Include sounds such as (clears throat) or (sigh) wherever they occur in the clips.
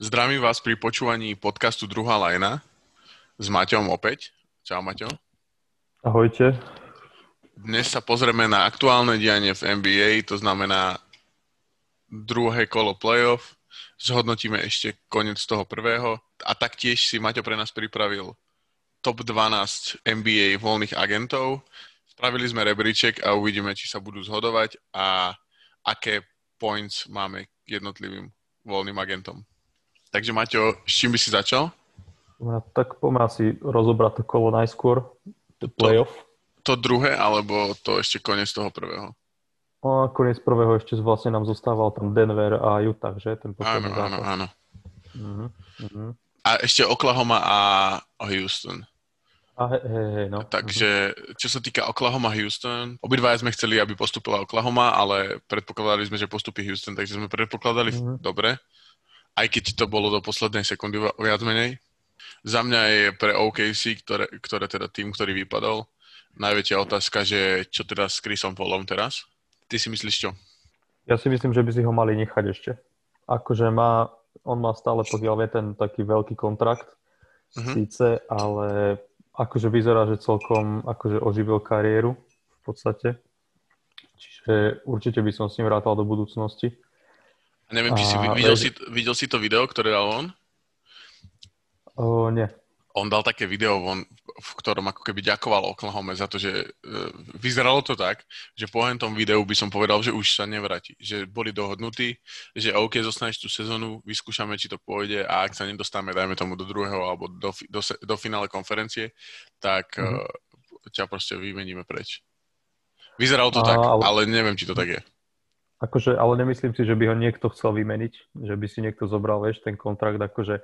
Zdravím vás pri počúvaní podcastu Druhá lajna s Maťom opäť. Čau Maťo. Ahojte. Dnes sa pozrieme na aktuálne dianie v NBA, to znamená druhé kolo playoff. Zhodnotíme ešte koniec toho prvého a taktiež si Maťo pre nás pripravil top 12 NBA voľných agentov. Spravili sme rebríček a uvidíme, či sa budú zhodovať a aké points máme k jednotlivým voľným agentom. Takže Maťo, s čím by si začal? No, tak poďme asi rozobrať to kolo najskôr, to playoff. To, to druhé, alebo to ešte koniec toho prvého? No, koniec prvého ešte vlastne nám zostával tam Denver a Utah, že? Ten áno, áno, áno. Uh-huh, uh-huh. A ešte Oklahoma a Houston. A hej, hej, hej, no. Takže čo sa týka Oklahoma Houston, obidvaja sme chceli, aby postupila Oklahoma, ale predpokladali sme, že postupí Houston, takže sme predpokladali uh-huh. dobre aj keď to bolo do poslednej sekundy viac menej. Za mňa je pre OKC, ktoré, ktoré teda tým, ktorý vypadol, najväčšia otázka, že čo teda s Chrisom Paulom teraz? Ty si myslíš čo? Ja si myslím, že by si ho mali nechať ešte. Akože má, on má stále pokiaľ vie ten taký veľký kontrakt, uh-huh. síce, ale akože vyzerá, že celkom akože oživil kariéru v podstate. Čiže určite by som s ním rátal do budúcnosti. Neviem, či si a, videl, si, videl si to video, ktoré dal on? O, nie. On dal také video, von, v ktorom ako keby ďakoval Oklahoma za to, že uh, vyzeralo to tak, že po tom videu by som povedal, že už sa nevráti. Že boli dohodnutí, že OK, zostaneš tú sezónu, vyskúšame, či to pôjde a ak sa nedostáme, dajme tomu do druhého alebo do, do, do finále konferencie, tak mm-hmm. ťa proste vymeníme preč. Vyzeralo to a, tak, ale... ale neviem, či to tak je. Akože, ale nemyslím si, že by ho niekto chcel vymeniť, že by si niekto zobral, vieš, ten kontrakt, akože,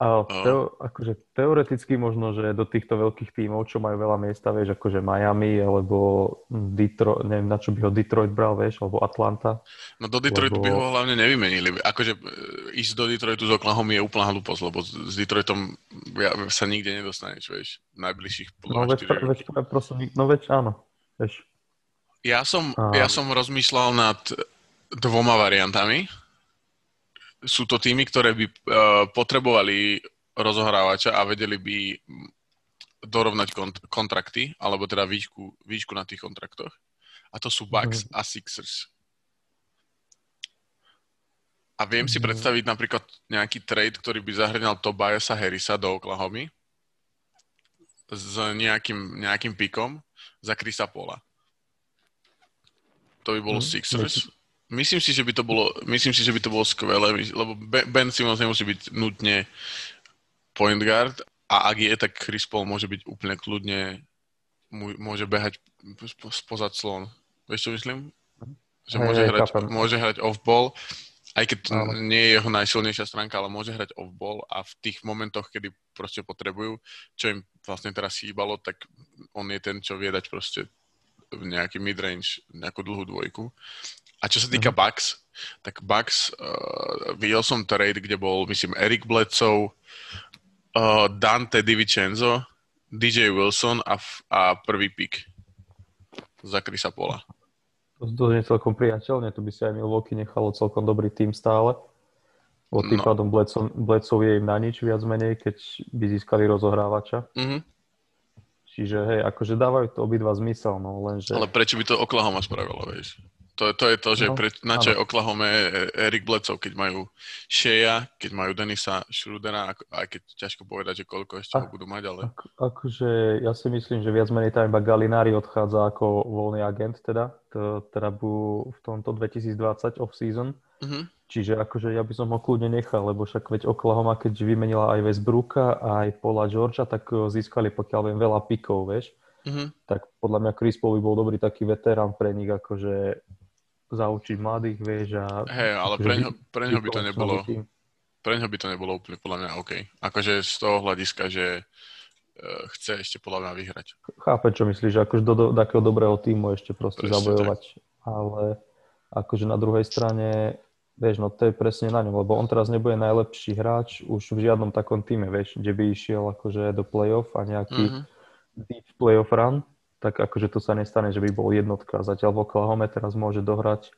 a teo, akože teoreticky možno, že do týchto veľkých tímov, čo majú veľa miesta, vieš, akože Miami, alebo Detroit, neviem, na čo by ho Detroit bral, vieš, alebo Atlanta. No do Detroitu lebo... by ho hlavne nevymenili. Akože e, ísť do Detroitu z Oklahoma je úplná hlúposť, lebo s Detroitom sa nikde nedostaneš, vieš, najbližších No veď, veď, prosím, no veď áno, vieš. Ja som, a... ja som rozmýšľal nad dvoma variantami. Sú to týmy, ktoré by uh, potrebovali rozohrávača a vedeli by dorovnať kont- kontrakty, alebo teda výšku, výšku na tých kontraktoch. A to sú Bucks mm. a Sixers. A viem mm. si mhm. predstaviť napríklad nejaký trade, ktorý by zahrňal Tobiasa Harrisa do Oklahomy s nejakým, nejakým pikom za Krisa Pola. To by bolo mm, Sixers. Myslím si, že by to bolo, myslím si, že by to bolo skvelé, lebo Ben Simmons nemusí byť nutne point guard a ak je, tak Chris Paul môže byť úplne kľudne, môže behať spoza clon. Vieš, čo myslím? Že hey, môže, hrať, môže hrať off-ball, aj keď to no. nie je jeho najsilnejšia stránka, ale môže hrať off-ball a v tých momentoch, kedy proste potrebujú, čo im vlastne teraz chýbalo, tak on je ten, čo vie dať proste nejaký midrange, nejakú dlhú dvojku. A čo sa týka mm-hmm. Bucks, tak Bucks, uh, videl som trade, kde bol, myslím, Eric Bledsoe, uh, Dante DiVincenzo, DJ Wilson a, f- a prvý pick za Krisa Pola. To je celkom priateľne, tu by si aj Milwaukee nechalo celkom dobrý tým stále. Bo tým no. pádom Bledsoe je im na nič viac menej, keď by získali rozohrávača. Mm-hmm. Čiže hej, akože dávajú to obidva zmysel, no lenže... Ale prečo by to Oklahoma spravilo, vieš? To, to je to, že no, pre, na čo je Oklahoma Erik Bledsoe, keď majú Shea, keď majú Denisa Schrudera, aj keď ťažko povedať, že koľko ešte ho budú mať, ale... Ako, akože ja si myslím, že viac menej tam iba Galinari odchádza ako voľný agent, teda, to, teda bu v tomto 2020 off-season. Uh-huh. Čiže akože ja by som ho kľudne nechal, lebo však veď Oklahoma, keď vymenila aj Westbrooka a aj Paula Georgia, tak eh, získali, pokiaľ viem, veľa pikov, vieš. Uh-huh. Tak podľa mňa Chris Paul by bol dobrý taký veterán pre nich, akože zaučiť mladých, vieš. A, Hej, ale akože pre ňo, pre ňo by to nebolo, pre ňo by to nebolo úplne podľa mňa OK. Akože z toho hľadiska, že uh, chce ešte podľa mňa vyhrať. Chápem, čo myslíš, že akože do, do takého dobrého týmu ešte proste Presne zabojovať. Tak. Ale akože na druhej strane, vieš, no to je presne na ňom, lebo on teraz nebude najlepší hráč už v žiadnom takom týme, vieš, kde by išiel akože do play-off a nejaký uh-huh. deep play-off run, tak akože to sa nestane, že by bol jednotka. Zatiaľ v Oklahoma teraz môže dohrať,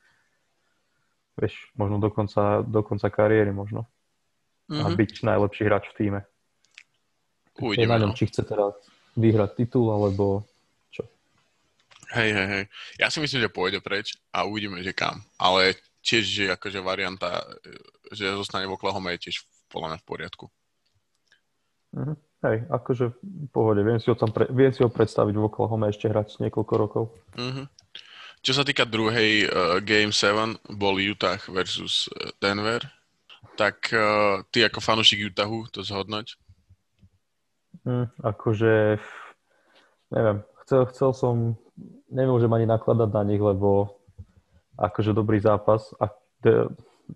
vieš, možno do konca, do konca kariéry možno. mm-hmm. a byť najlepší hráč v týme. Uvidíme, je na ňom, no. či chce teraz vyhrať titul, alebo čo. Hej, hej, hej. Ja si myslím, že pôjde preč a uvidíme, že kam. Ale tiež, že akože varianta, že zostane v Oklahoma je tiež podľa mňa v poriadku. Mm-hmm. Hej, akože v pohode. Viem si ho, tam pre, viem si ho predstaviť v Oklahoma ešte hrať niekoľko rokov. Mm-hmm. Čo sa týka druhej uh, Game 7, bol Utah versus eh, Denver. Tak uh, ty ako fanúšik Utahu to zhodnoť? Mm, akože, neviem, chcel, chcel som, nemôžem ani nakladať na nich, lebo akože dobrý zápas. A de,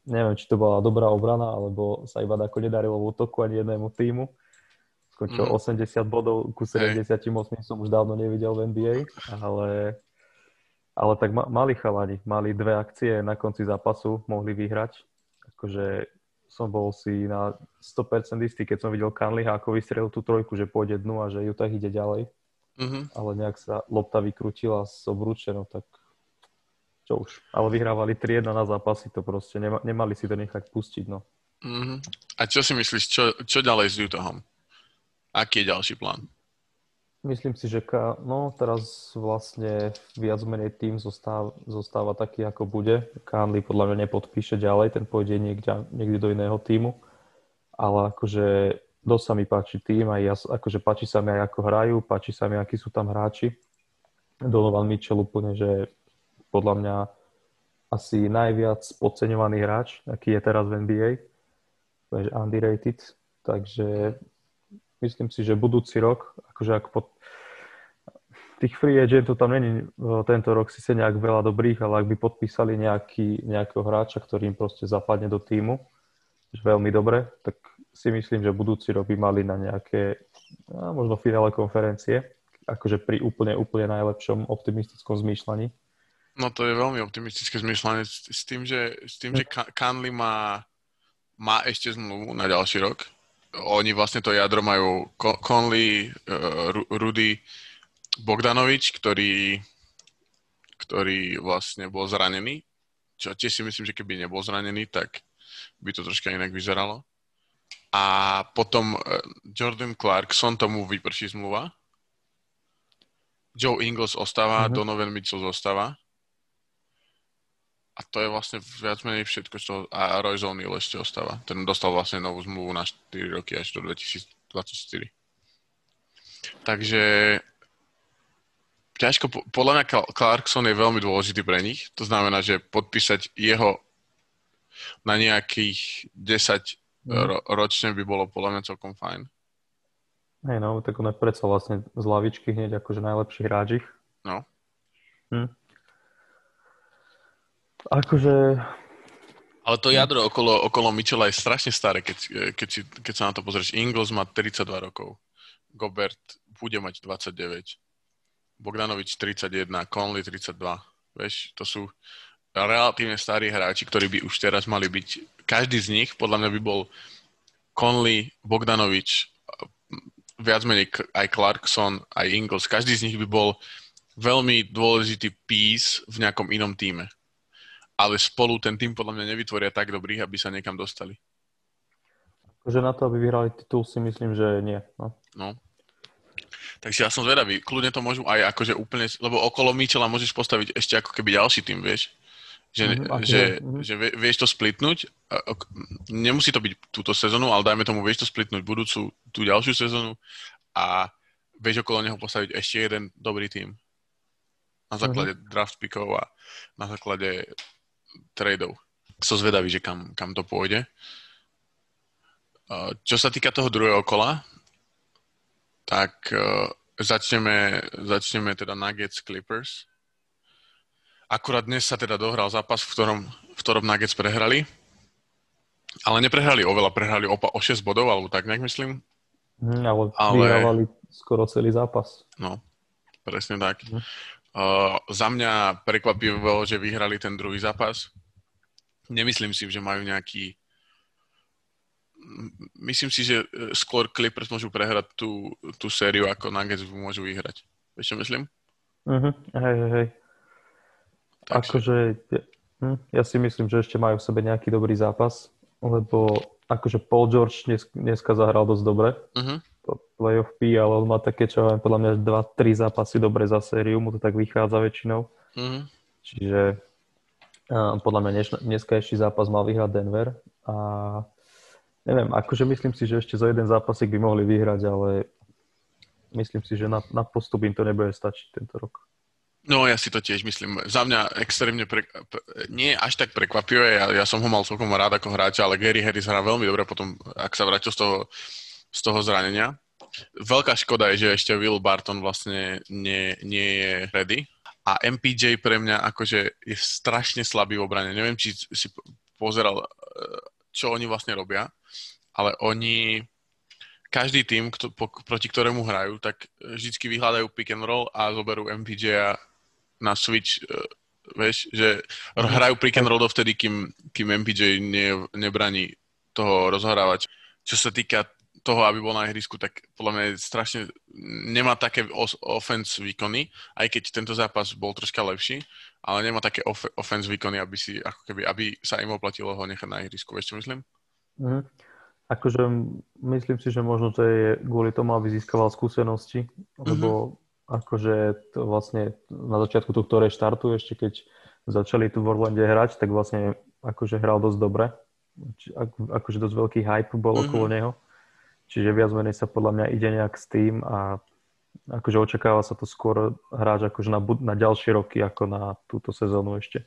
neviem, či to bola dobrá obrana, alebo sa iba ako nedarilo v útoku ani jednému týmu. Skončil mm. 80 bodov ku 78 hey. som už dávno nevidel v NBA, ale ale tak ma, mali chalani, mali dve akcie na konci zápasu, mohli vyhrať. Akože som bol si na 100% istý, keď som videl Kanliha, ako vystrelil tú trojku, že pôjde dnu a že Utah ide ďalej. Mm-hmm. Ale nejak sa lopta vykrutila z obruče, no tak čo už. Ale vyhrávali 3-1 na zápasy, to proste nema, nemali si to nechať pustiť, no. Mm-hmm. A čo si myslíš, čo, čo ďalej s Utahom? Aký je ďalší plán? Myslím si, že ka, no, teraz vlastne viac menej tým zostáva, zostáva taký, ako bude. Kánli podľa mňa nepodpíše ďalej, ten pôjde niekde, niekde do iného týmu. Ale akože dosť sa mi páči tým, aj ja, akože páči sa mi aj ako hrajú, páči sa mi, akí sú tam hráči. Donovan Mitchell úplne, že podľa mňa asi najviac podceňovaný hráč, aký je teraz v NBA. Underrated. Takže myslím si, že budúci rok, akože ak pod, tých free agentov tam není tento rok sa nejak veľa dobrých, ale ak by podpísali nejaký, nejakého hráča, ktorý im proste zapadne do týmu, že veľmi dobre, tak si myslím, že budúci rok by mali na nejaké, no, možno finále konferencie, akože pri úplne, úplne najlepšom optimistickom zmýšľaní. No to je veľmi optimistické zmýšľanie s, tým, že, s tým, že Kanli má, má ešte zmluvu na ďalší rok. Oni vlastne to jadro majú Conley, uh, Rudy, Bogdanovič, ktorý, ktorý vlastne bol zranený, čo tiež si myslím, že keby nebol zranený, tak by to troška inak vyzeralo. A potom eh, Jordan Clarkson, tomu vyprší zmluva. Joe Ingles ostáva, mm-hmm. Donovan Mitchell zostáva. A to je vlastne viac menej všetko, čo... A Roy O'Neill ešte ostáva. Ten dostal vlastne novú zmluvu na 4 roky až do 2024. Takže ťažko, podľa mňa Clarkson je veľmi dôležitý pre nich. To znamená, že podpísať jeho na nejakých 10 mm. ro- ročne by bolo podľa mňa celkom fajn. Hej, no, tak on je predsa vlastne z lavičky hneď akože najlepší hráč. No. Hm. Akože... Ale to jadro okolo, okolo Michela je strašne staré, keď, keď, si, keď sa na to pozrieš. Ingles má 32 rokov. Gobert bude mať 29. Bogdanovič 31, Conley 32. Vieš, to sú relatívne starí hráči, ktorí by už teraz mali byť, každý z nich podľa mňa by bol Conley, Bogdanovič, viac menej aj Clarkson, aj Ingles, každý z nich by bol veľmi dôležitý piece v nejakom inom týme. Ale spolu ten tým podľa mňa nevytvoria tak dobrých, aby sa niekam dostali. Že na to, aby vyhrali titul, si myslím, že nie. No. no. Takže ja som zvedavý. Kľudne to môžu aj akože úplne, lebo okolo Michela môžeš postaviť ešte ako keby ďalší tým, vieš. Že, mm-hmm, že, mm-hmm. že vieš to splitnúť. Nemusí to byť túto sezónu, ale dajme tomu, vieš to splitnúť budúcu, tú ďalšiu sezónu a vieš okolo neho postaviť ešte jeden dobrý tým. Na základe mm-hmm. draft pickov a na základe tradeov. Som zvedavý, že kam, kam to pôjde. Čo sa týka toho druhého kola, tak uh, začneme, začneme teda Nuggets Clippers. Akurát dnes sa teda dohral zápas, v ktorom, v ktorom Nuggets prehrali. Ale neprehrali oveľa, prehrali opa o 6 bodov, alebo tak nejak myslím. Mm, ale, ale vyhrávali skoro celý zápas. No, presne tak. Mm. Uh, za mňa prekvapivo, že vyhrali ten druhý zápas. Nemyslím si, že majú nejaký myslím si, že e, skôr Clippers môžu prehrať tú, tú sériu, ako Nuggets môžu vyhrať. Vieš, čo myslím? Uh-huh. Hej, hej, hej. Akože, hm, ja si myslím, že ešte majú v sebe nejaký dobrý zápas, lebo akože Paul George dnes, dneska zahral dosť dobre. Uh-huh. To playoff P, ale on má také, čo viem, podľa mňa 2-3 zápasy dobre za sériu, mu to tak vychádza väčšinou. Uh-huh. Čiže podľa mňa dnes, dneska ešte zápas mal vyhrať Denver a neviem, akože myslím si, že ešte za jeden zápasik by mohli vyhrať, ale myslím si, že na, na postup im to nebude stačiť tento rok. No, ja si to tiež myslím. Za mňa extrémne, pre, nie až tak prekvapivé, ja, ja som ho mal celkom rád ako hráča, ale Gary Harris hrá veľmi dobre potom, ak sa vrátil z toho, z toho zranenia. Veľká škoda je, že ešte Will Barton vlastne nie, nie je ready. A MPJ pre mňa akože je strašne slabý v obrane. Neviem, či si pozeral, e, čo oni vlastne robia, ale oni každý tým, kto, po, proti ktorému hrajú, tak vždycky vyhľadajú pick and roll a zoberú MPJ na switch, uh, vieš, že mm-hmm. hrajú pick and roll dovtedy, kým, kým MPJ ne, nebraní toho rozhrávať. Čo sa týka toho, aby bol na ihrisku, tak podľa mňa strašne nemá také os- offense výkony, aj keď tento zápas bol troška lepší, ale nemá také off- offense výkony, aby, si, ako keby, aby sa im oplatilo ho nechať na ihrisku. Vieš, čo myslím? Mm-hmm. Akože myslím si, že možno to je kvôli tomu, aby získaval skúsenosti, mm-hmm. lebo akože to vlastne na začiatku tohto reštartu, ešte keď začali tu v Orlande hrať, tak vlastne akože hral dosť dobre. Akože dosť veľký hype bol mm-hmm. okolo neho. Čiže viac menej sa podľa mňa ide nejak s tým a akože očakáva sa to skôr hráč akože na, na ďalšie roky ako na túto sezónu ešte.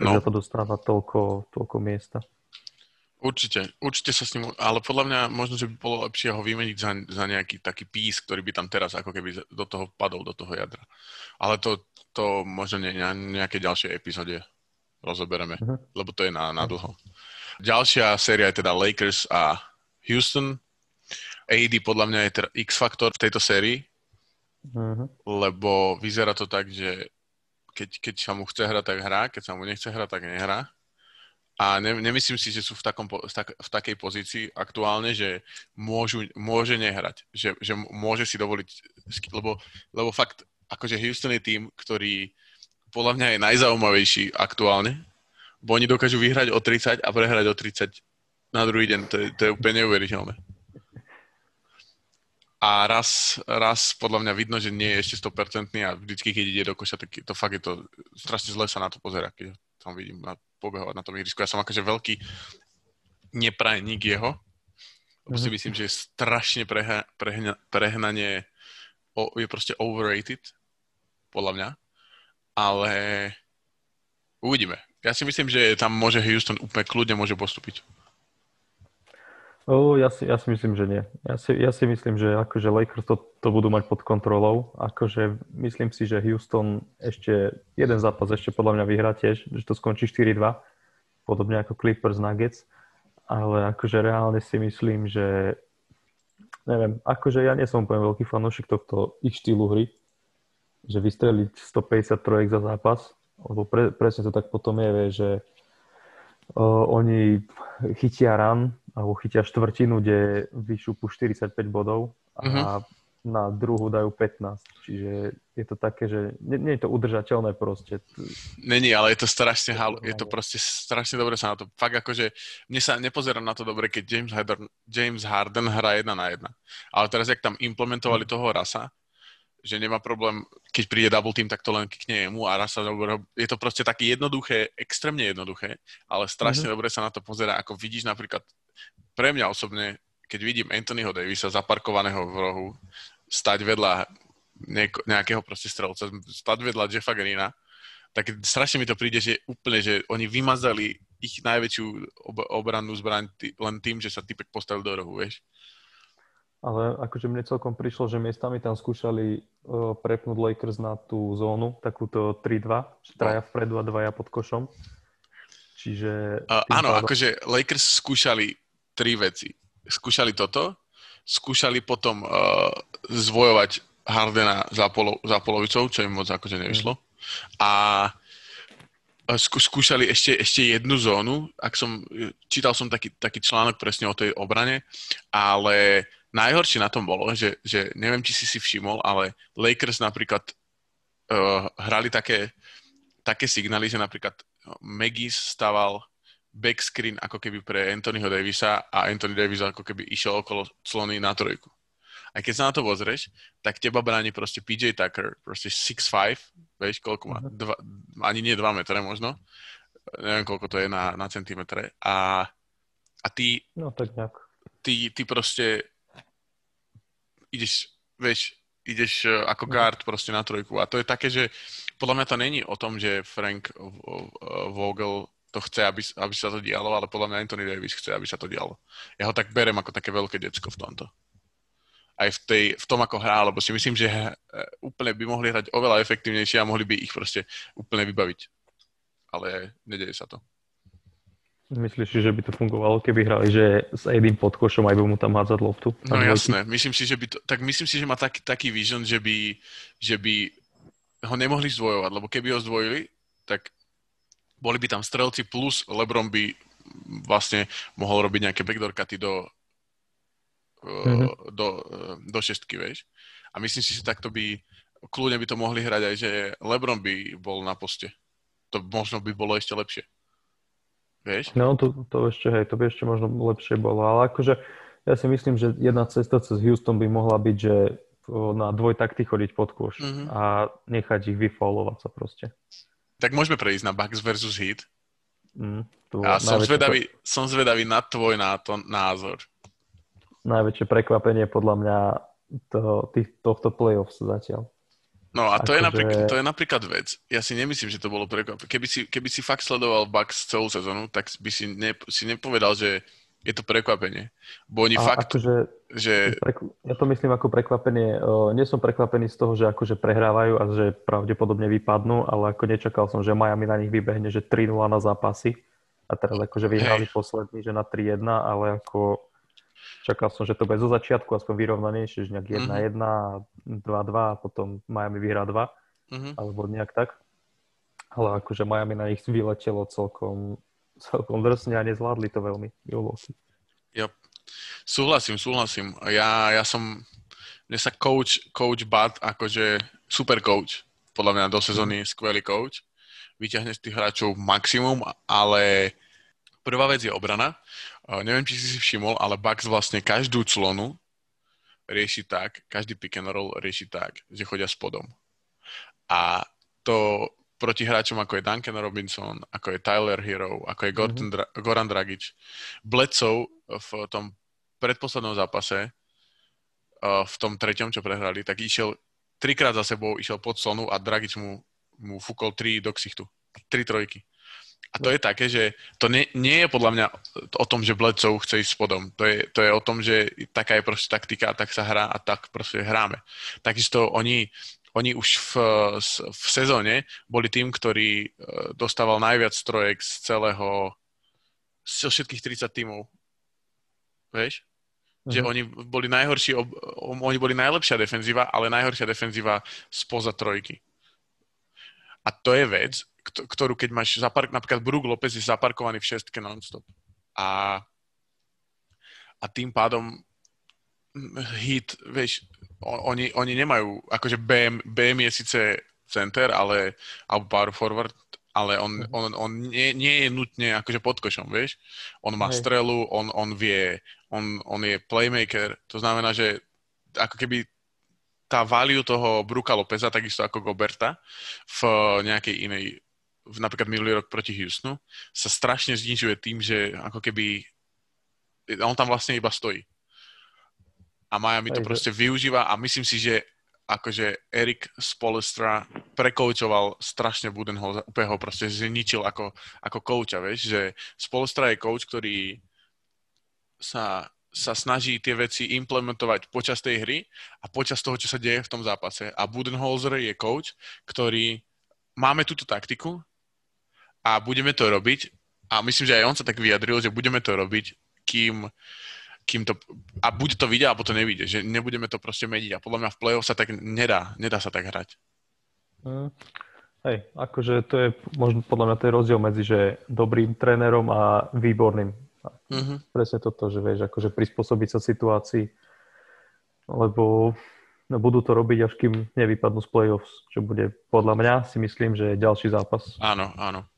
No. to dostáva toľko, toľko miesta. Určite, určite sa s ním, ale podľa mňa možno, že by bolo lepšie ho vymeniť za, za nejaký taký pís, ktorý by tam teraz ako keby do toho padol, do toho jadra. Ale to, to možno nie, na nejakej ďalšej epizóde rozoberieme, uh-huh. lebo to je na, na dlho. Ďalšia séria je teda Lakers a Houston. AD podľa mňa je teda X-faktor v tejto sérii, uh-huh. lebo vyzerá to tak, že keď, keď sa mu chce hrať, tak hrá, keď sa mu nechce hrať, tak nehrá. A ne, nemyslím si, že sú v, takom, v, tak, v takej pozícii aktuálne, že môžu, môže nehrať. Že, že môže si dovoliť, lebo, lebo fakt, akože Houston je tým, ktorý podľa mňa je najzaujímavejší aktuálne, bo oni dokážu vyhrať o 30 a prehrať o 30 na druhý deň. To je, to je úplne neuveriteľné. A raz, raz podľa mňa vidno, že nie je ešte 100% a vždycky, keď ide do koša, tak to fakt je to, strašne zle sa na to pozera, keď tam vidím na pobehovať na tom ihrisku. Ja som akože veľký neprajník jeho, lebo si mhm. myslím, že je strašne prehna, prehna, prehnanie, o, je proste overrated, podľa mňa, ale uvidíme. Ja si myslím, že tam môže Houston úplne kľudne môže postúpiť. Oh, ja, si, ja si myslím, že nie. Ja si, ja si myslím, že akože Lakers to, to budú mať pod kontrolou. Akože myslím si, že Houston ešte jeden zápas ešte podľa mňa vyhrá tiež, že to skončí 4-2, podobne ako Clippers Nuggets. Ale akože reálne si myslím, že neviem, akože ja nie som úplne veľký fanúšik tohto ich štýlu hry, že vystreliť 153 za zápas, lebo pre, presne to tak potom je, že oni chytia run, alebo chytia štvrtinu, kde vyšupu 45 bodov a uh-huh. na druhú dajú 15. Čiže je to také, že nie, nie je to udržateľné proste. Není, ale je to strašne halo, je to proste strašne dobre sa na to, fakt akože, mne sa nepozerám na to dobre, keď James Harden, James Harden hrá jedna na jedna. Ale teraz, jak tam implementovali toho rasa, že nemá problém, keď príde double team, tak to len kikne jemu a raz sa Je to proste také jednoduché, extrémne jednoduché, ale strašne mm-hmm. dobre sa na to pozera, ako vidíš napríklad pre mňa osobne, keď vidím Anthonyho Davisa zaparkovaného v rohu, stať vedľa nejakého proste strelca, stať vedľa Jeffa Greena, tak strašne mi to príde, že úplne, že oni vymazali ich najväčšiu ob- obrannú zbraň tý, len tým, že sa typek postavil do rohu, vieš. Ale akože mne celkom prišlo, že miestami tam skúšali uh, prepnúť Lakers na tú zónu, takúto 3-2, že traja no. vpredu a dvaja pod košom. Čiže... Uh, áno, pádom... akože Lakers skúšali tri veci. Skúšali toto, skúšali potom uh, zvojovať Hardena za, polo, za polovicou, čo im moc akože nevyšlo. Mm. A skú, skúšali ešte, ešte jednu zónu, ak som, čítal som taký, taký článok presne o tej obrane, ale najhoršie na tom bolo, že, že neviem, či si si všimol, ale Lakers napríklad uh, hrali také, také signály, že napríklad Megis staval backscreen ako keby pre Anthonyho Davisa a Anthony Davis ako keby išiel okolo clony na trojku. A keď sa na to pozrieš, tak teba bráni proste PJ Tucker, proste 6'5", vieš, koľko má? Mhm. Dva, ani nie 2 metre možno. Neviem, koľko to je na, na centimetre. A, a ty... No, tak nejak. Ty, ty proste ideš, vieš, ideš e, ako mhm. guard proste na trojku. A to je také, že podľa mňa to není o tom, že Frank Vogel to chce, aby, aby sa to dialo, ale podľa mňa Anthony Davis chce, aby sa to dialo. Ja ho tak berem ako také veľké decko v tomto aj v, tej, v tom, ako hrá, lebo si myslím, že e, úplne by mohli hrať oveľa efektívnejšie a mohli by ich proste úplne vybaviť. Ale nedeje sa to. Myslíš, že by to fungovalo, keby hrali, že s Edim pod košom aj by mu tam hádzať loftu? No jasné, myslím si, že by to, tak myslím si, že má taký, taký vision, že by, že by ho nemohli zdvojovať, lebo keby ho zdvojili, tak boli by tam strelci plus Lebron by vlastne mohol robiť nejaké backdoor cuty do, mm-hmm. do, do šestky, vieš. A myslím si, že takto by, kľudne by to mohli hrať aj, že Lebron by bol na poste. To možno by bolo ešte lepšie. Vieš? No, to, to ešte, hej, to by ešte možno lepšie bolo, ale akože ja si myslím, že jedna cesta cez Houston by mohla byť, že na dvojtakty chodiť pod kôš mm-hmm. a nechať ich vyfaulovať sa proste. Tak môžeme prejsť na Bucks versus Heat. Mm, a som zvedavý, to... som zvedavý na tvoj na to názor najväčšie prekvapenie podľa mňa to, tých, tohto playoffs zatiaľ. No a to, je že... napríklad, to je napríklad vec. Ja si nemyslím, že to bolo prekvapenie. Keby si, keby si fakt sledoval Bucks celú sezónu, tak by si, ne, si nepovedal, že je to prekvapenie. Bo oni a fakt... Akože, že... Ja to myslím ako prekvapenie. Nie som prekvapený z toho, že akože prehrávajú a že pravdepodobne vypadnú, ale ako nečakal som, že Miami na nich vybehne, že 3-0 na zápasy. A teraz akože vyhrali hey. posledný, že na 3-1, ale ako Čakal som, že to bude zo začiatku aspoň vyrovnanejšie, že nejak 1-1, mm-hmm. 2-2 a potom Miami vyhrá 2, mm-hmm. alebo nejak tak. Ale akože Miami na nich vyletelo celkom, celkom drsne a nezvládli to veľmi Milwaukee. Jo. Súhlasím, súhlasím. Ja, ja som, mne sa coach, coach Bad, akože super coach. Podľa mňa do sezóny skvelý coach. Vyťahne z tých hráčov maximum, ale prvá vec je obrana. Neviem, či si si všimol, ale Bucks vlastne každú clonu rieši tak, každý pick and roll rieši tak, že chodia spodom. A to proti hráčom ako je Duncan Robinson, ako je Tyler Hero, ako je Gordon, mm-hmm. Dra- Goran Dragic. Bledcov v tom predposlednom zápase, uh, v tom treťom, čo prehrali, tak išiel trikrát za sebou, išiel pod slonu a Dragic mu, mu fúkol tri do ksichtu. Tri trojky. A to je také, že to nie, nie je podľa mňa o tom, že Bledsoe chce ísť spodom. To je, to je o tom, že taká je proste taktika a tak sa hrá a tak proste hráme. Takisto oni, oni už v, v sezóne boli tým, ktorý e, dostával najviac strojek z celého, z všetkých 30 tímov. Vieš? Mm-hmm. Že mhm. oni boli najhorší, oni boli najlepšia defenzíva, ale najhoršia defenzíva spoza trojky. A to je vec, ktorú keď máš zapark, napríklad Brook Lopez je zaparkovaný v šestke non-stop. A, a tým pádom hit, vieš, oni, oni nemajú, akože BM, BM je síce center, ale, alebo power forward, ale on, mhm. on, on nie, nie je nutne akože pod košom, vieš. On má Hej. strelu, on, on vie, on, on je playmaker, to znamená, že ako keby tá value toho Bruka Lopeza, takisto ako Goberta, v nejakej inej v napríklad minulý rok proti Houstonu, sa strašne znižuje tým, že ako keby on tam vlastne iba stojí. A Miami to proste využíva a myslím si, že akože Erik Spolestra prekoučoval strašne Budenholzer, úplne ho proste zničil ako, ako kouča, vieš, že Spolestra je kouč, ktorý sa, sa snaží tie veci implementovať počas tej hry a počas toho, čo sa deje v tom zápase. A Budenholzer je kouč, ktorý máme túto taktiku, a budeme to robiť a myslím, že aj on sa tak vyjadril, že budeme to robiť, kým, kým to, a buď to vidia, alebo to nevidie, že nebudeme to proste meniť a podľa mňa v play-off sa tak nedá, nedá sa tak hrať. Mm. Hej, akože to je možno podľa mňa to je rozdiel medzi že dobrým trénerom a výborným. Mm-hmm. Presne toto, že vieš, akože prispôsobiť sa situácii, lebo no, budú to robiť, až kým nevypadnú z play-offs, čo bude podľa mňa si myslím, že je ďalší zápas. Áno, áno.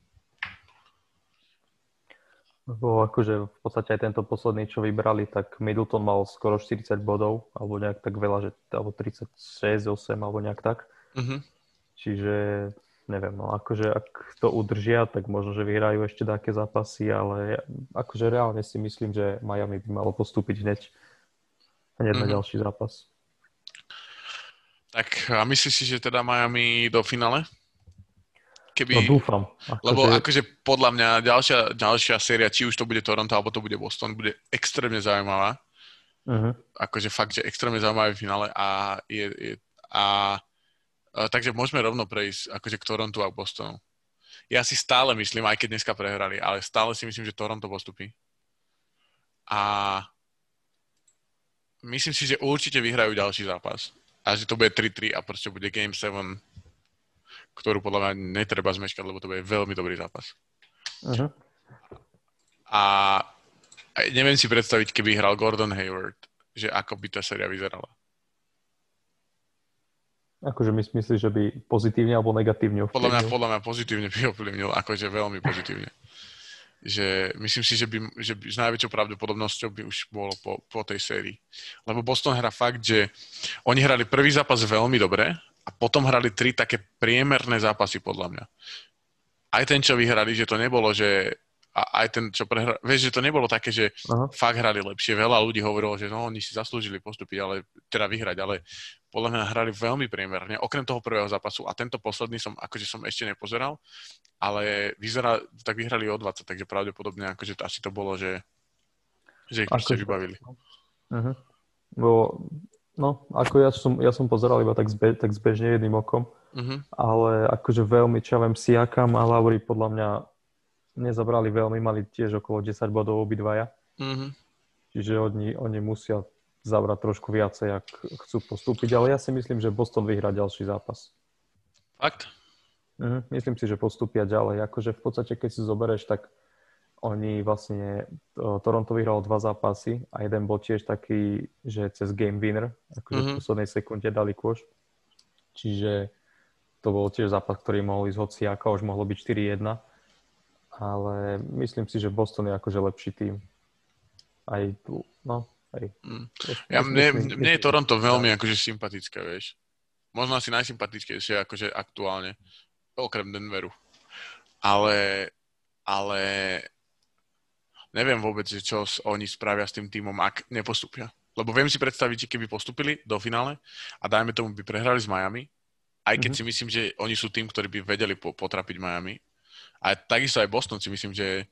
Lebo akože v podstate aj tento posledný, čo vybrali, tak Middleton mal skoro 40 bodov, alebo nejak tak veľa, že, alebo 36, 8, alebo nejak tak. Uh-huh. Čiže neviem, no akože ak to udržia, tak možno, že vyhrajú ešte také zápasy, ale akože reálne si myslím, že Miami by malo postúpiť hneď, hneď uh-huh. na mhm. ďalší zápas. Tak a myslíš si, že teda Miami do finále? Keby, no dúfam. Ako lebo že... akože podľa mňa ďalšia, ďalšia séria, či už to bude Toronto, alebo to bude Boston, bude extrémne zaujímavá. Uh-huh. Akože fakt, že extrémne zaujímavé finále a je, je a, takže môžeme rovno prejsť akože k Torontu a Bostonu. Ja si stále myslím, aj keď dneska prehrali, ale stále si myslím, že Toronto postupí. A myslím si, že určite vyhrajú ďalší zápas. A že to bude 3-3 a proste bude Game 7 ktorú podľa mňa netreba zmeškať, lebo to bude veľmi dobrý zápas. Uh-huh. A neviem si predstaviť, keby hral Gordon Hayward, že ako by tá séria vyzerala. Akože my myslíš, že by pozitívne alebo negatívne ovplyvnil? Podľa mňa, podľa mňa pozitívne by ovplyvnil, akože veľmi pozitívne. Že myslím si, že by, že by s najväčšou pravdepodobnosťou by už bolo po, po tej sérii. Lebo Boston hrá fakt, že oni hrali prvý zápas veľmi dobre a potom hrali tri také priemerné zápasy podľa mňa. Aj ten, čo vyhrali, že to nebolo, že a aj ten, čo prehrali, vieš, že to nebolo také, že Aha. fakt hrali lepšie. Veľa ľudí hovorilo, že no, oni si zaslúžili postúpiť, ale teda vyhrať, ale podľa mňa hrali veľmi priemerne, okrem toho prvého zápasu. A tento posledný som, akože som ešte nepozeral, ale vyzerá, tak vyhrali o 20, takže pravdepodobne akože asi to bolo, že, že ich proste vybavili. Uh-huh. Bo No, ako ja som, ja som pozeral iba tak, zbe, tak zbežne jedným okom, uh-huh. ale akože veľmi, čo viem, Siakam a Lauri podľa mňa nezabrali veľmi, mali tiež okolo 10 bodov obidvaja. Uh-huh. Čiže oni, oni musia zabrať trošku viacej, ak chcú postúpiť, ale ja si myslím, že Boston vyhrá ďalší zápas. Fakt? Uh-huh. Myslím si, že postúpia ďalej. Akože v podstate, keď si zoberieš, tak oni vlastne, Toronto vyhralo dva zápasy a jeden bol tiež taký, že cez game winner, akože mm-hmm. v poslednej sekunde dali kôž. Čiže to bol tiež zápas, ktorý mohol ísť hociaka, už mohlo byť 4-1. Ale myslím si, že Boston je akože lepší tým. Aj tu, no, hej. Mm. Ja, mne, mne je Toronto veľmi akože sympatické, vieš. Možno asi najsympatickejšie akože aktuálne. Okrem Denveru. Ale, ale neviem vôbec, že čo oni spravia s tým týmom, ak nepostupia. Lebo viem si predstaviť, že keby postupili do finále a dajme tomu by prehrali s Miami, aj keď mm-hmm. si myslím, že oni sú tým, ktorí by vedeli potrapiť Miami. A takisto aj Boston si myslím, že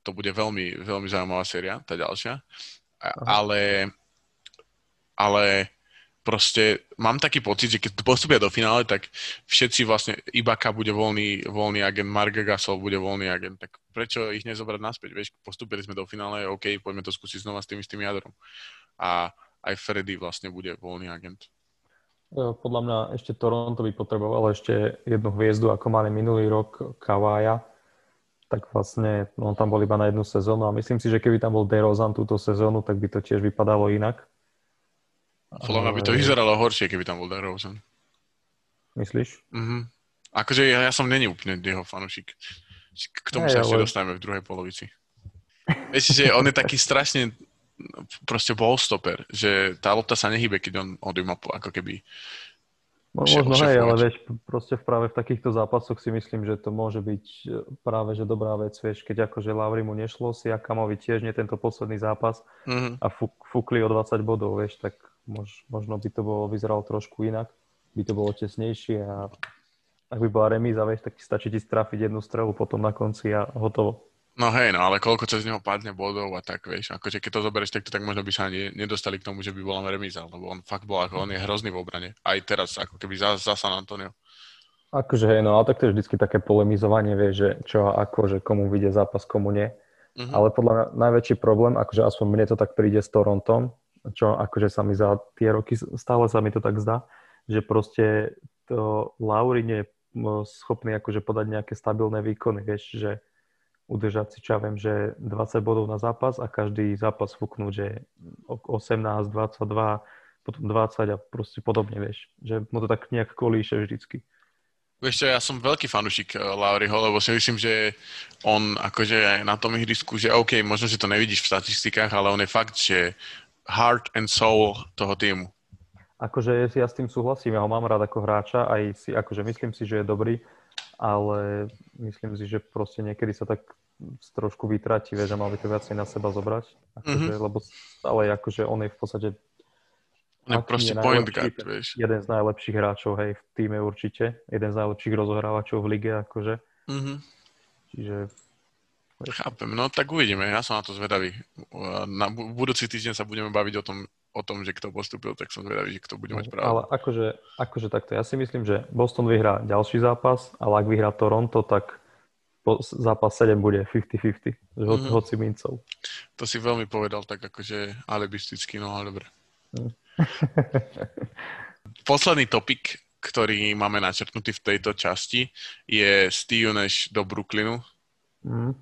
to bude veľmi, veľmi zaujímavá séria, tá ďalšia. Ale, ale proste mám taký pocit, že keď postupia do finále, tak všetci vlastne, Ibaka bude voľný, voľný agent, Mark Gasol bude voľný agent, tak prečo ich nezobrať naspäť, vieš, postupili sme do finále, OK, poďme to skúsiť znova s tým istým jadrom. A aj Freddy vlastne bude voľný agent. Podľa mňa ešte Toronto by potreboval ešte jednu hviezdu, ako mali minulý rok Kavája, tak vlastne on tam bol iba na jednu sezónu a myslím si, že keby tam bol DeRozan túto sezónu, tak by to tiež vypadalo inak podľa mňa by to vyzeralo horšie, keby tam bol DeRozan. Myslíš? Mhm. Akože ja, ja som není úplne jeho fanúšik. K tomu sa ešte ale... dostaneme v druhej polovici. Viete, že on je taký strašne proste bol stoper, že tá lopta sa nehybe, keď on mapu, ako keby No, možno hej, ale vieš, proste práve v takýchto zápasoch si myslím, že to môže byť e, práve že dobrá vec, vieš, keď akože Lavri mu nešlo, si Akamovi tiež nie tento posledný zápas mm-hmm. a fúkli o 20 bodov, vieš, tak mož, možno by to bolo, vyzeralo trošku inak, by to bolo tesnejšie a ak by bola remíza, vieš, tak stačí ti strafiť jednu strelu potom na konci a hotovo. No hej, no ale koľko cez neho padne bodov a tak, vieš, akože keď to zoberieš takto, tak možno by sa ani nedostali k tomu, že by bola remíza, lebo on fakt bol, ako on je hrozný v obrane. Aj teraz, ako keby za, za San Antonio. Akože hej, no ale tak to je vždycky také polemizovanie, vieš, že čo a ako, že komu vyjde zápas, komu nie. Uh-huh. Ale podľa mňa najväčší problém, akože aspoň mne to tak príde s Torontom, čo akože sa mi za tie roky, stále sa mi to tak zdá, že proste to Lauri nie je schopný akože podať nejaké stabilné výkony, vieš, že udržať si, čo ja viem, že 20 bodov na zápas a každý zápas fúknúť, že 18, 22, potom 20 a proste podobne, vieš, že mu to tak nejak kolíše vždycky. Vieš čo, ja som veľký fanúšik eh, Lauriho, lebo si myslím, že on akože na tom ihrisku, že OK, možno, že to nevidíš v statistikách, ale on je fakt, že heart and soul toho týmu. Akože ja s tým súhlasím, ja ho mám rád ako hráča, aj si, akože myslím si, že je dobrý, ale myslím si, že proste niekedy sa tak trošku vytratí, vieš, že mal by to viacej na seba zobrať, akože, mm-hmm. lebo stále akože on je v podstate on je proste je point guard, vieš. Jeden z najlepších hráčov, hej, v týme určite. Jeden z najlepších rozohrávačov v lige, akože. Mm-hmm. Čiže... Chápem, no tak uvidíme, ja som na to zvedavý. Na budúci týždeň sa budeme baviť o tom, o tom, že kto postupil, tak som zvedavý, že kto bude mať pravdu. Ale akože, akože takto, ja si myslím, že Boston vyhrá ďalší zápas, ale ak vyhrá Toronto, tak zápas 7 bude 50-50, mm-hmm. hoci mincov. To si veľmi povedal tak akože alibisticky, no ale dobre. Mm. (laughs) Posledný topik, ktorý máme načrtnutý v tejto časti, je Steve Nash do Brooklynu. Mm.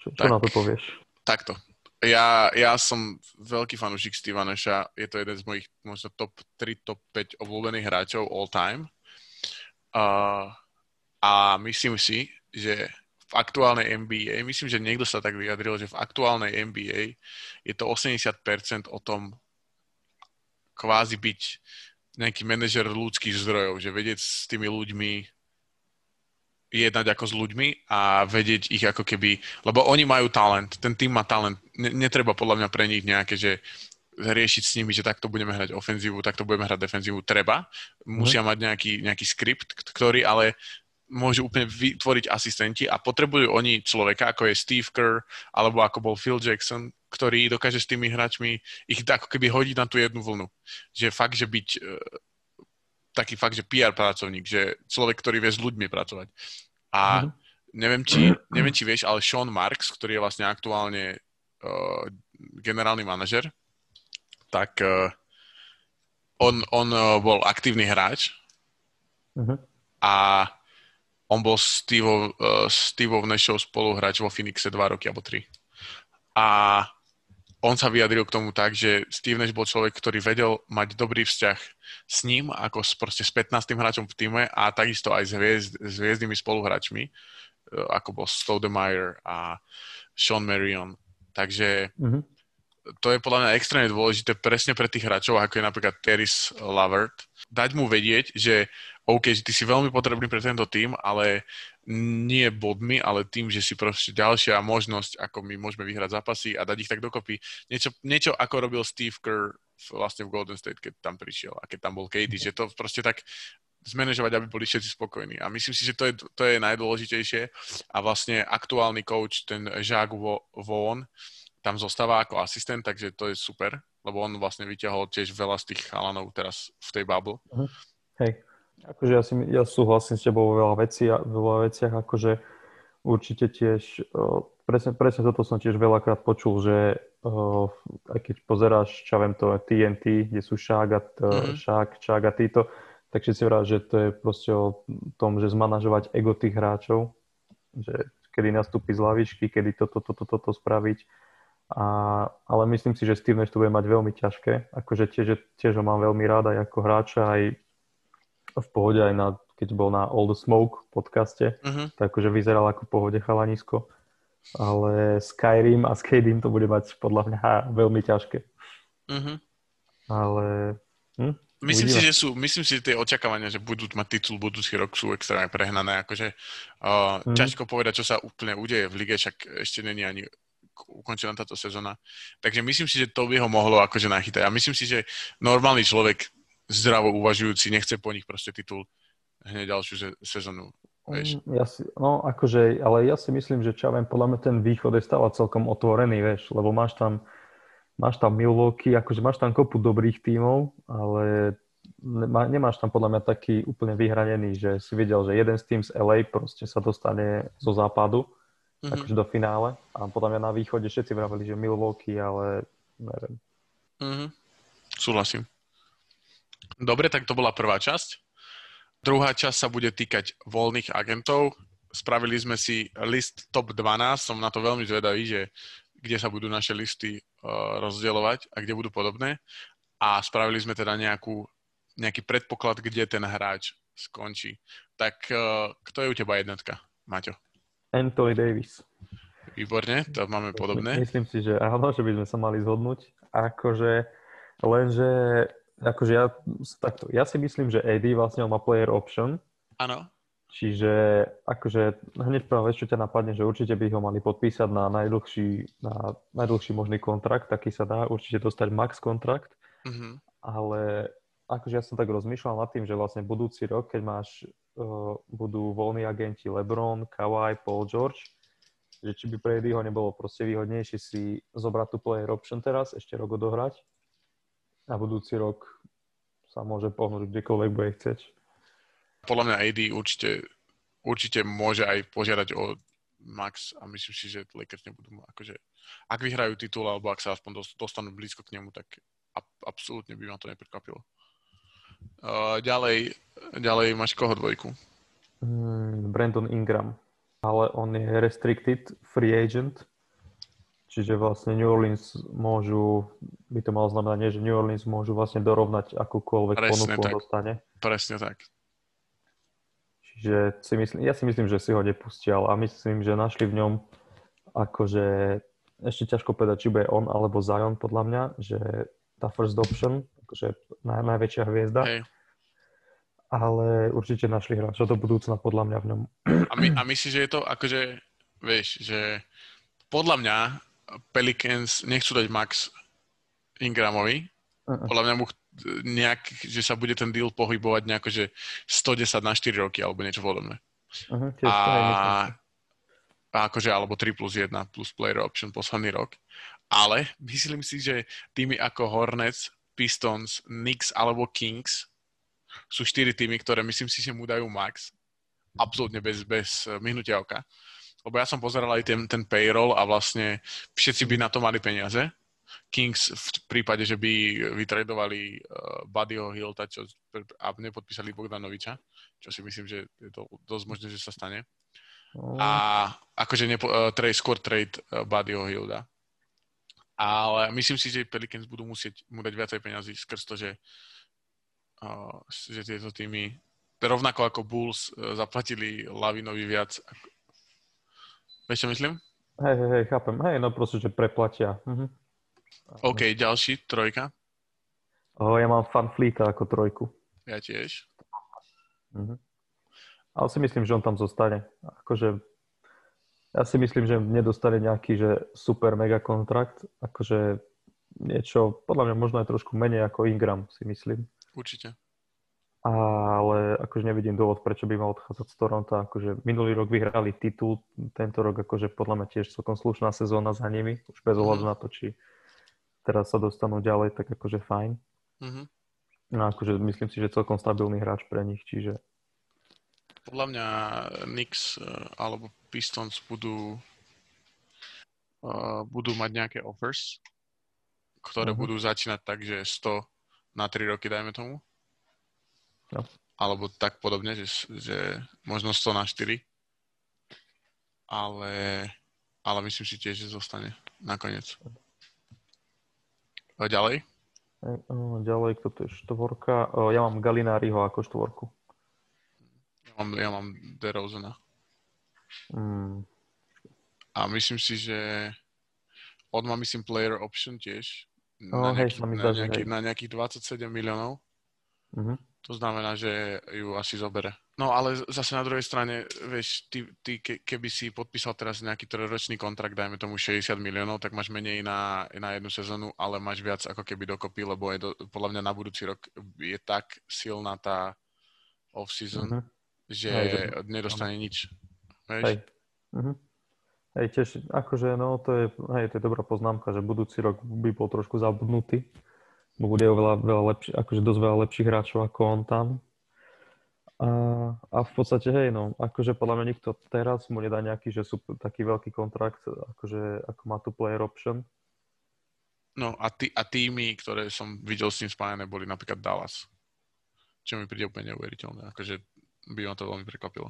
Čo, čo tak, na to povieš? Takto. Ja, ja som veľký fanúšik Steva Nasha. Je to jeden z mojich možno top 3, top 5 obľúbených hráčov all time. Uh, a myslím si, že v aktuálnej NBA, myslím, že niekto sa tak vyjadril, že v aktuálnej NBA je to 80% o tom kvázi byť nejaký manažer ľudských zdrojov, že vedieť s tými ľuďmi jednať ako s ľuďmi a vedieť ich ako keby, lebo oni majú talent, ten tým má talent, netreba podľa mňa pre nich nejaké, že riešiť s nimi, že takto budeme hrať ofenzívu, takto budeme hrať defenzívu, treba. Musia mm. mať nejaký, nejaký skript, ktorý ale môžu úplne vytvoriť asistenti a potrebujú oni človeka, ako je Steve Kerr, alebo ako bol Phil Jackson, ktorý dokáže s tými hráčmi ich ako keby hodiť na tú jednu vlnu. Že fakt, že byť uh, taký fakt, že PR pracovník, že človek, ktorý vie s ľuďmi pracovať. A mm-hmm. neviem, či, neviem, či vieš, ale Sean Marks, ktorý je vlastne aktuálne uh, generálny manažer, tak uh, on, on uh, bol aktívny hráč mm-hmm. a on bol Steve, uh, Steve Nashov spoluhráč vo Phoenixe dva roky alebo tri. A on sa vyjadril k tomu tak, že Steve Nash bol človek, ktorý vedel mať dobrý vzťah s ním, ako s, proste s 15. hráčom v týme a takisto aj s, hviezd, s hviezdnymi spoluhráčmi, uh, ako bol Stoudemire a Sean Marion. Takže mm-hmm. to je podľa mňa extrémne dôležité presne pre tých hráčov, ako je napríklad Teris Lavert, dať mu vedieť, že OK, že ty si veľmi potrebný pre tento tým, ale nie bodmi, ale tým, že si proste ďalšia možnosť, ako my môžeme vyhrať zápasy a dať ich tak dokopy. Niečo, niečo ako robil Steve Kerr vlastne v Golden State, keď tam prišiel a keď tam bol KD, že to proste tak zmanéžovať, aby boli všetci spokojní. A myslím si, že to je, to je najdôležitejšie a vlastne aktuálny coach, ten Jacques Vaughan, tam zostáva ako asistent, takže to je super, lebo on vlastne vyťahol tiež veľa z tých chalanov teraz v tej bubble. Uh-huh. Hej. Akože ja, si, ja súhlasím s tebou vo veľa, veci, veľa veciach, akože určite tiež, uh, presne, presne toto som tiež veľakrát počul, že uh, aj keď pozeráš, čo viem to TNT, kde sú Šák a, mm-hmm. Šák, Čák a títo, tak si vrát, že to je proste o tom, že zmanažovať ego tých hráčov, že kedy nastúpi z lavičky, kedy toto, toto, toto, toto spraviť. A, ale myslím si, že Steve Nash to bude mať veľmi ťažké. Akože tiež, tiež ho mám veľmi rád aj ako hráča, aj v pohode aj na, keď bol na All the Smoke podcaste, uh-huh. tak akože vyzeral ako pohode chalanisko. Ale Skyrim a Skyrim to bude mať podľa mňa veľmi ťažké. Uh-huh. Ale... Hm? Myslím si, že sú, myslím si, že tie očakávania, že budú mať titul budúci rok sú extrémne prehnané. Akože, uh, mm. ťažko povedať, čo sa úplne udeje v lige, však ešte není ani ukončená táto sezóna. Takže myslím si, že to by ho mohlo akože nachytať. A myslím si, že normálny človek zdravo uvažujúci nechce po nich proste titul hneď ďalšiu sezónu. Vieš. Mm, ja si, no akože, ale ja si myslím, že čo ja viem, podľa mňa ten východ je stále celkom otvorený, vieš, lebo máš tam, máš tam Milwaukee, akože máš tam kopu dobrých tímov, ale nemá, nemáš tam podľa mňa taký úplne vyhranený, že si videl, že jeden z tým z LA proste sa dostane zo západu, mm-hmm. akože do finále a podľa mňa na východe všetci vravili, že Milwaukee, ale neviem. Mm-hmm. Súhlasím. Dobre, tak to bola prvá časť. Druhá časť sa bude týkať voľných agentov. Spravili sme si list top 12, som na to veľmi zvedavý, že kde sa budú naše listy uh, rozdielovať a kde budú podobné. A spravili sme teda nejakú, nejaký predpoklad, kde ten hráč skončí. Tak uh, kto je u teba jednotka, Maťo? Anthony Davis. Výborne, to máme podobné. Myslím si, že áno, že by sme sa mali zhodnúť. Akože, lenže, akože ja, takto, ja si myslím, že AD vlastne má player option. Áno. Čiže akože hneď práve čo ťa napadne, že určite by ho mali podpísať na najdlhší, na najdlhší možný kontrakt, taký sa dá určite dostať max kontrakt, mm-hmm. ale akože ja som tak rozmýšľal nad tým, že vlastne budúci rok, keď máš, uh, budú voľní agenti LeBron, Kawhi, Paul George, že či by pre Eddieho nebolo proste výhodnejšie si zobrať tú player option teraz, ešte rok odohrať a budúci rok sa môže pohnúť kdekoľvek bude chcieť podľa mňa AD určite, určite môže aj požiadať o max a myslím si, že Lakers nebudú akože, ak vyhrajú titul alebo ak sa aspoň dostanú blízko k nemu, tak absolútne by ma to neprekvapilo. Uh, ďalej, ďalej máš koho dvojku? Mm, Brandon Ingram, ale on je restricted free agent, čiže vlastne New Orleans môžu, by to malo znamenať, nie, že New Orleans môžu vlastne dorovnať akúkoľvek Presne ponuku tak. dostane. Presne tak. Čiže si myslím, ja si myslím, že si ho nepustil a myslím, že našli v ňom akože ešte ťažko povedať, či bude on alebo Zion podľa mňa, že tá first option, akože naj, najväčšia hviezda. Hej. Ale určite našli hráča do budúcna podľa mňa v ňom. A, my, a myslíš, že je to akože, vieš, že podľa mňa Pelicans nechcú dať max Ingramovi, uh-uh. podľa mňa mu nejak, že sa bude ten deal pohybovať nejako, že 110 na 4 roky alebo niečo podobné. Uh-huh, a, a akože, alebo 3 plus 1 plus player option posledný rok. Ale myslím si, že týmy ako Hornets, Pistons, Knicks alebo Kings sú 4 týmy, ktoré myslím si, že mu dajú max. Absolútne bez, bez myhnutia oka. Lebo ja som pozeral aj ten, ten payroll a vlastne všetci by na to mali peniaze Kings v prípade, že by vytredovali uh, Buddyho Hilta čo, a nepodpísali Bogdanoviča, čo si myslím, že je to dosť možné, že sa stane. Oh. A akože nepo, uh, trade, skôr trade uh, Buddyho Hilda. Ale myslím si, že Pelicans budú musieť mu dať viacej peniazy skrz to, že, uh, že tieto týmy rovnako ako Bulls zaplatili Lavinovi viac. Vieš, čo myslím? Hej, hej, hej, chápem. Hej, no proste, že preplatia. Mhm. OK, ďalší, trojka. Oh, ja mám fan Fleeta ako trojku. Ja tiež. Mhm. Ale si myslím, že on tam zostane. Akože, ja si myslím, že nedostane nejaký že super mega kontrakt. Akože niečo, podľa mňa možno aj trošku menej ako Ingram, si myslím. Určite. Ale akože nevidím dôvod, prečo by mal odchádzať z Toronto. Akože minulý rok vyhrali titul, tento rok akože podľa mňa tiež celkom slušná sezóna za nimi, už bez ohľadu mm. na to, či teraz sa dostanú ďalej, tak akože fajn. Mm-hmm. No akože myslím si, že celkom stabilný hráč pre nich, čiže... Podľa mňa Knicks eh, alebo Pistons budú uh, budú mať nejaké offers, ktoré mm-hmm. budú začínať tak, že 100 na 3 roky, dajme tomu. No. Alebo tak podobne, že, že možno 100 na 4. Ale, ale myslím si tiež, že zostane nakoniec. A ďalej? Ďalej, kto to je štvorka? Ja mám Galináriho ako štvorku. Ja mám, ja mám DeRozana. Mm. A myslím si, že on má, myslím, player option tiež. Na, oh, nejaký, hej, na, nejaký, na nejakých 27 miliónov. Mm-hmm. To znamená, že ju asi zobere. No ale zase na druhej strane, vieš, ty, ty ke, keby si podpísal teraz nejaký trojročný kontrakt, dajme tomu 60 miliónov, tak máš menej na, na jednu sezónu, ale máš viac ako keby dokopy, lebo je do, podľa mňa na budúci rok je tak silná tá off-season, mm-hmm. že hej, nedostane hej. nič. Vieš? Hej. Mm-hmm. Hej, tiež, akože, no, to je, hej, to je dobrá poznámka, že budúci rok by bol trošku zabudnutý bude oveľa, veľa lepší, akože dosť veľa lepších hráčov ako on tam. A, a v podstate, hej, no, akože podľa mňa nikto teraz mu nedá nejaký, že sú taký veľký kontrakt, akože ako má tu player option. No a, tý, a týmy, ktoré som videl s ním spájane, boli napríklad Dallas. Čo mi príde úplne neuveriteľné. Akože by ma to veľmi prekvapilo.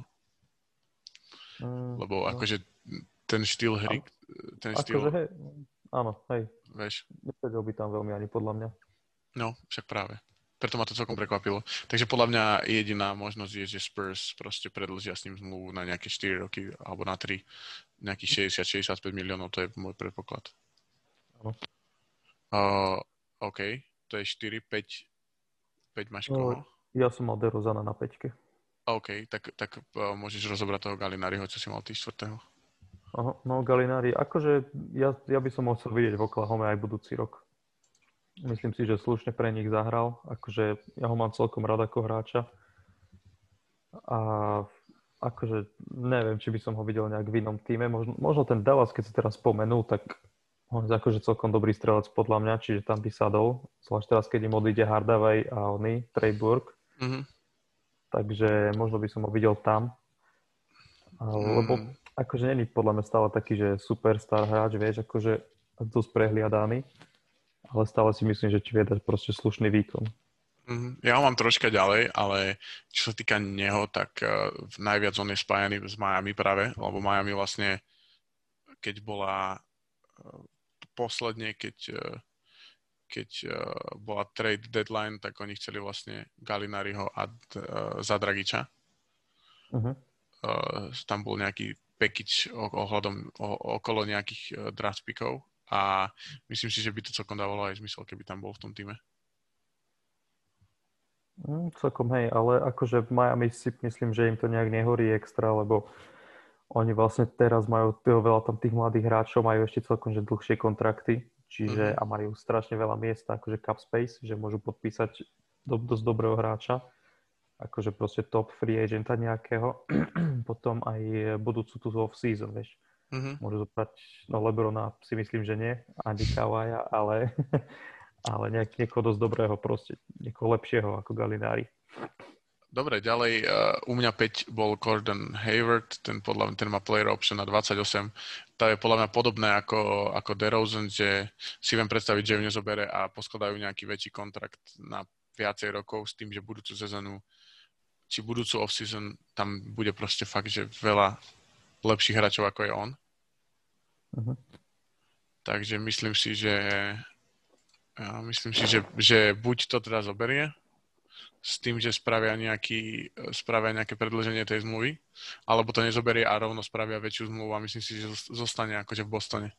Mm, Lebo no. akože ten štýl hry, ten štýl... Akože hej, áno, hej. Vieš. Nesedel by tam veľmi ani podľa mňa. No, však práve. preto ma to celkom prekvapilo. Takže podľa mňa jediná možnosť je, že Spurs proste predlžia s ním zmluvu na nejaké 4 roky alebo na 3, nejakých 60-65 miliónov, to je môj predpoklad. Áno. Uh, OK, to je 4, 5, 5 máš no? Ja som mal Derozana na 5. OK, tak, tak uh, môžeš rozobrať toho Galinariho, čo si mal ty 4. Aha, no Galinari, akože ja, ja by som mohol vidieť v Oklahoma aj budúci rok. Myslím si, že slušne pre nich zahral. Akože ja ho mám celkom rád ako hráča. A akože neviem, či by som ho videl nejak v inom týme. Možno, možno ten Dallas, keď si teraz spomenul, tak on je akože celkom dobrý strelec podľa mňa, čiže tam by sadol. Zvlášť teraz, keď im odíde Hardaway a oni, Treyburg. Mm-hmm. Takže možno by som ho videl tam. Mm-hmm. Lebo akože není podľa mňa stále taký, že superstar hráč, vieš, akože dosť prehliadaný. Ale stále si myslím, že či vie dať proste slušný výkon. Mm-hmm. Ja ho mám troška ďalej, ale čo sa týka neho, tak uh, najviac on je spájaný s Miami práve, lebo Miami vlastne, keď bola uh, posledne, keď, uh, keď uh, bola trade deadline, tak oni chceli vlastne Galinariho a uh, Zadragiča. Uh-huh. Uh, tam bol nejaký package ohľadom, okolo nejakých e, draft pickov a myslím si, že by to celkom dávalo aj zmysel, keby tam bol v tom týme. Mm, celkom hej, ale akože v Miami si myslím, že im to nejak nehorí extra, lebo oni vlastne teraz majú veľa tam tých mladých hráčov, majú ešte celkom že dlhšie kontrakty, čiže mm-hmm. a majú strašne veľa miesta, akože cap space, že môžu podpísať do, dosť dobrého hráča akože proste top free agenta nejakého, (clears throat) potom aj budúcu tú off-season, vieš. Mm-hmm. Môžu zobrať, no Lebrona si myslím, že nie, ani Kawaja, ale, (laughs) ale nejak, niekoho dosť dobrého proste, niekoho lepšieho ako Galinári. Dobre, ďalej uh, u mňa 5 bol Gordon Hayward, ten podľa mňa ten má player option na 28. To je podľa mňa podobné ako, ako DeRozan, že si viem predstaviť, že ju nezobere a poskladajú nejaký väčší kontrakt na viacej rokov s tým, že budúcu sezónu či budúcu off-season tam bude proste fakt, že veľa lepších hráčov ako je on. Uh-huh. Takže myslím si, že myslím si, že, že buď to teda zoberie s tým, že spravia, nejaký, spravia nejaké predlženie tej zmluvy, alebo to nezoberie a rovno spravia väčšiu zmluvu a myslím si, že zostane akože v Bostone.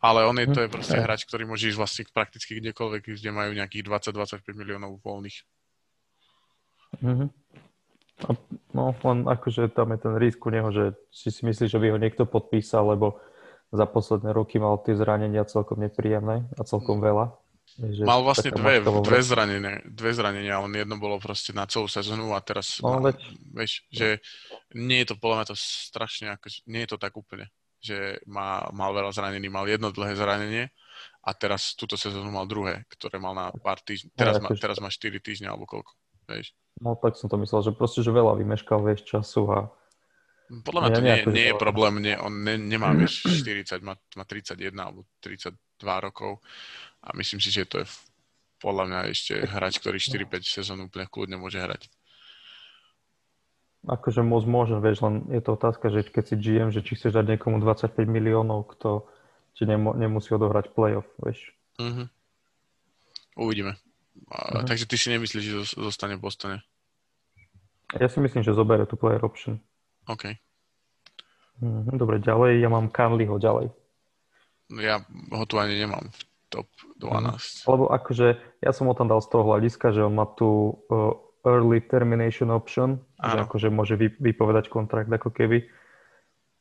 Ale on je, to je mhm. proste hráč, ktorý môže ísť vlastne prakticky kdekoľvek, kde majú nejakých 20-25 miliónov voľných. Mm-hmm. No, len akože tam je ten risk u neho, že si si myslíš, že by ho niekto podpísal, lebo za posledné roky mal tie zranenia celkom nepríjemné a celkom mm. veľa. Že mal vlastne dve, dve, zranenia, dve zranenia, len jedno bolo proste na celú sezónu a teraz, no, veď... vieš, že nie je to podľa mňa to strašne, ako, nie je to tak úplne, že má, mal veľa zranení, mal jedno dlhé zranenie a teraz túto sezónu mal druhé, ktoré mal na pár týždňov, teraz, no, má, teraz má 4 týždne alebo koľko, vieš. No tak som to myslel, že proste, že veľa vymeškal, vieš, času a... Podľa mňa to nie, nie je problém, nie, on ne, nemá, vieš, 40, má, má 31 alebo 32 rokov a myslím si, že to je podľa mňa ešte hráč, ktorý 4-5 sezón úplne kľudne môže hrať. Akože môcť môže, vieš, len je to otázka, že keď si GM, že či chceš dať niekomu 25 miliónov, kto ti nemu, nemusí odohrať playoff, vieš. Uh-huh. Uvidíme. Uh-huh. Takže ty si nemyslíš, že zostane v Bostone? Ja si myslím, že zoberie tu player option. OK. Uh-huh. Dobre, ďalej, ja mám Canleyho ďalej. Ja ho tu ani nemám v top 12. Uh-huh. Lebo akože, ja som ho tam dal z toho hľadiska, že on má tu uh, early termination option, Áno. že akože môže vy, vypovedať kontrakt ako keby.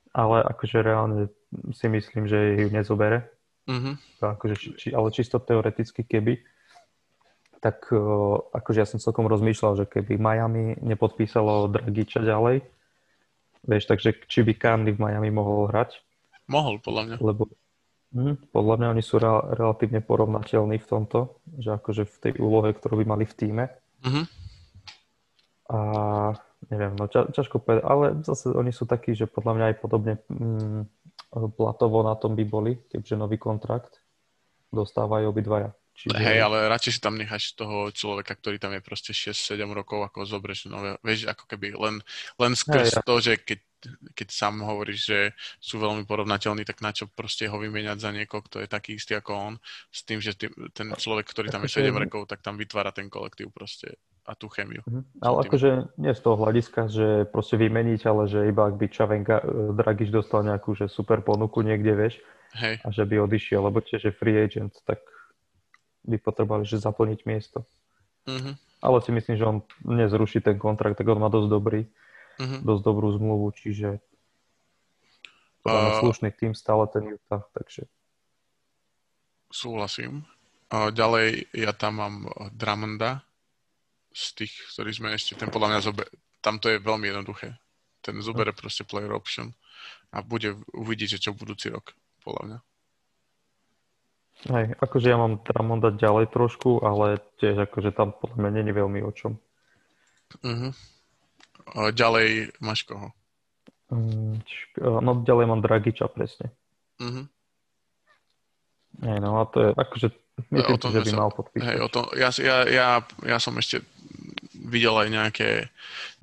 Ale akože reálne si myslím, že ju nezobere. Uh-huh. Akože, či, ale čisto teoreticky keby tak akože ja som celkom rozmýšľal, že keby Miami nepodpísalo Dragiča ďalej, vieš, takže či by Kandy v Miami mohol hrať? Mohol, podľa mňa. Lebo hm, podľa mňa oni sú re- relatívne porovnateľní v tomto, že akože v tej úlohe, ktorú by mali v týme. Uh-huh. A neviem, no ťa, ťažko povedať, ale zase oni sú takí, že podľa mňa aj podobne mm, platovo na tom by boli, keďže nový kontrakt dostávajú obidvaja. Čiže... Hej, ale radšej si tam necháš toho človeka, ktorý tam je proste 6-7 rokov, ako zobreš nové, vieš, ako keby len, len skrz to, že keď, keď sám hovoríš, že sú veľmi porovnateľní, tak na čo proste ho vymieňať za niekoho, kto je taký istý ako on, s tým, že tý, ten človek, ktorý tam je 7 rokov, tak tam vytvára ten kolektív proste a tú chemiu. Mm-hmm. Ale akože nie z toho hľadiska, že proste vymeniť, ale že iba ak by Čavenka, e, Dragiš dostal nejakú že super ponuku niekde, vieš, Hej. a že by odišiel, lebo tiež je free agent, tak by potrebovali že zaplniť miesto. Mm-hmm. Ale si myslím, že on nezruší ten kontrakt, tak on má dosť dobrý, mm-hmm. dosť dobrú zmluvu, čiže uh, slušný tým stále ten Utah, takže súhlasím. Uh, ďalej ja tam mám Drummonda z tých, ktorí sme ešte, ten podľa mňa zober, tam to je veľmi jednoduché. Ten zobere proste player option a bude uvidieť, že čo budúci rok, podľa mňa. Hej, akože ja mám Drummonda ďalej trošku, ale tiež akože tam podľa mňa není veľmi o čom. Uh-huh. A ďalej máš koho? Um, no ďalej mám Dragiča presne. Uh-huh. Hej, no a to je akože myslím, o tom, že by sa, mal podpísať. Hej, o tom, ja, ja, ja, ja som ešte videl aj nejaké,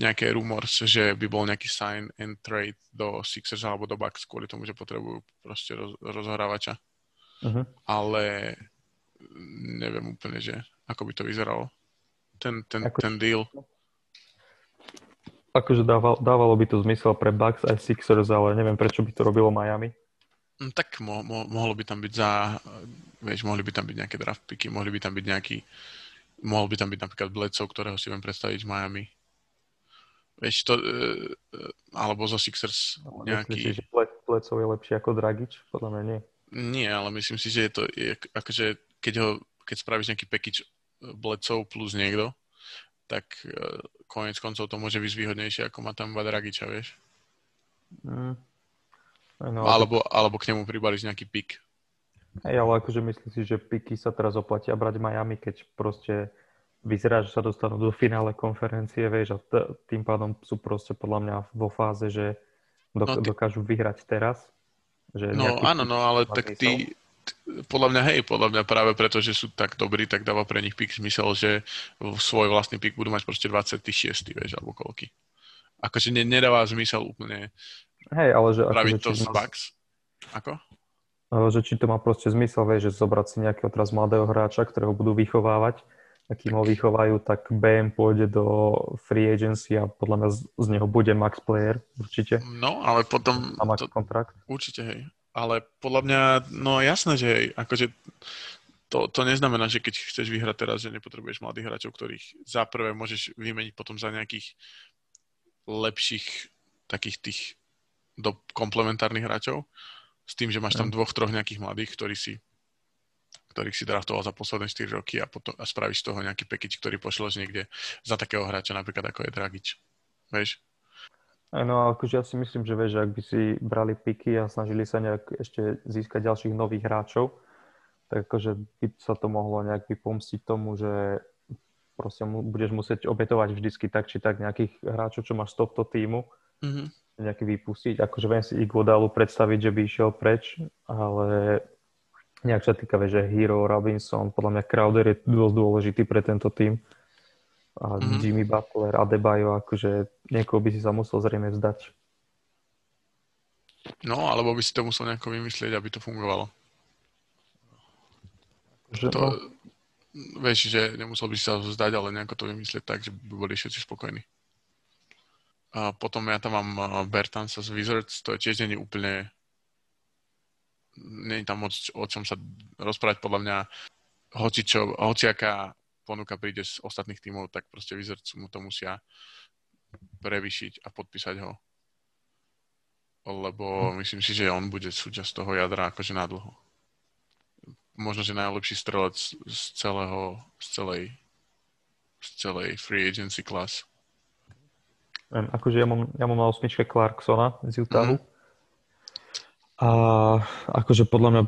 nejaké rumors, že by bol nejaký sign and trade do Sixers alebo do Bucks kvôli tomu, že potrebujú proste roz, rozhrávača uh-huh. ale neviem úplne, že ako by to vyzeralo. Ten, ten, Ako... ten deal. Akože dával, dávalo by to zmysel pre Bucks aj Sixers, ale neviem, prečo by to robilo Miami. Mm, tak mo, mo, mohlo by tam byť za, vieš, mohli by tam byť nejaké draft picky, mohli by tam byť nejaký, mohol by tam byť napríklad Bledsoe, ktorého si viem predstaviť v Miami. Vieš, to, uh, alebo zo Sixers nejaký... Myslíš, že Bledsoe je lepší ako Dragič? Podľa mňa nie. Nie, ale myslím si, že je to, je, akože keď, ho, keď spravíš nejaký package eh, Bledcov plus niekto, tak uh, konec koncov to môže byť výhodnejšie, ako má tam Dragiča, vieš? Mm. No, alebo, alebo k nemu pribališ nejaký pik. Hej, ale akože myslím si, že piky sa teraz oplatia brať Miami, keď proste vyzerá, že sa dostanú do finále konferencie, vieš, a t- tým pádom sú proste podľa mňa vo fáze, že dok- no, ty... dokážu vyhrať teraz že no áno, no ale tak ty, podľa mňa, hej, podľa mňa práve preto, že sú tak dobrí, tak dáva pre nich pik zmysel, že svoj vlastný pik budú mať proste 26, vieš, alebo koľky. Akože ne, nedáva zmysel úplne hej, ale že, akože, to z Bucks. Ako? Že či to má proste zmysel, vieš, že zobrať si nejakého teraz mladého hráča, ktorého budú vychovávať, a kým ho vychovajú, tak BM pôjde do free agency a podľa mňa z, z neho bude max player, určite. No, ale potom... A max to, kontrakt. Určite, hej. Ale podľa mňa, no jasné, že hej, akože to, to neznamená, že keď chceš vyhrať teraz, že nepotrebuješ mladých hráčov, ktorých za prvé môžeš vymeniť potom za nejakých lepších takých tých do komplementárnych hráčov, s tým, že máš tam dvoch, troch nejakých mladých, ktorí si ktorých si draftoval za posledné 4 roky a, potom, a spravíš z toho nejaký package, ktorý pošleš niekde za takého hráča, napríklad ako je Dragič. Vieš? No, akože ja si myslím, že vieš, ak by si brali piky a snažili sa nejak ešte získať ďalších nových hráčov, tak akože by sa to mohlo nejak vypomstiť tomu, že proste mu, budeš musieť obetovať vždycky tak či tak nejakých hráčov, čo máš z tohto týmu, mm-hmm. nejaký vypustiť. Akože viem si Iguodalu predstaviť, že by išiel preč, ale nejak sa týka, že Hero, Robinson, podľa mňa Crowder je dosť dôležitý pre tento tým. A mm-hmm. Jimmy Butler, Adebayo, akože niekoho by si sa musel zrejme vzdať. No, alebo by si to musel nejako vymyslieť, aby to fungovalo. Že, to, no. Vieš, že nemusel by si sa vzdať, ale nejako to vymyslieť tak, že by boli všetci spokojní. A potom ja tam mám Bertansa z Wizards, to je tiež není úplne nie je tam moc o čom sa rozprávať podľa mňa. Hoci čo, hociaká ponuka príde z ostatných tímov, tak proste Wizards mu to musia prevyšiť a podpísať ho. Lebo myslím si, že on bude súčasť toho jadra akože na dlho. Možno, že najlepší strelec z celého, z celej, z celej free agency class. Akože ja mám, ja mám na osmičke Clarksona z Utahu. Mm-hmm a akože podľa mňa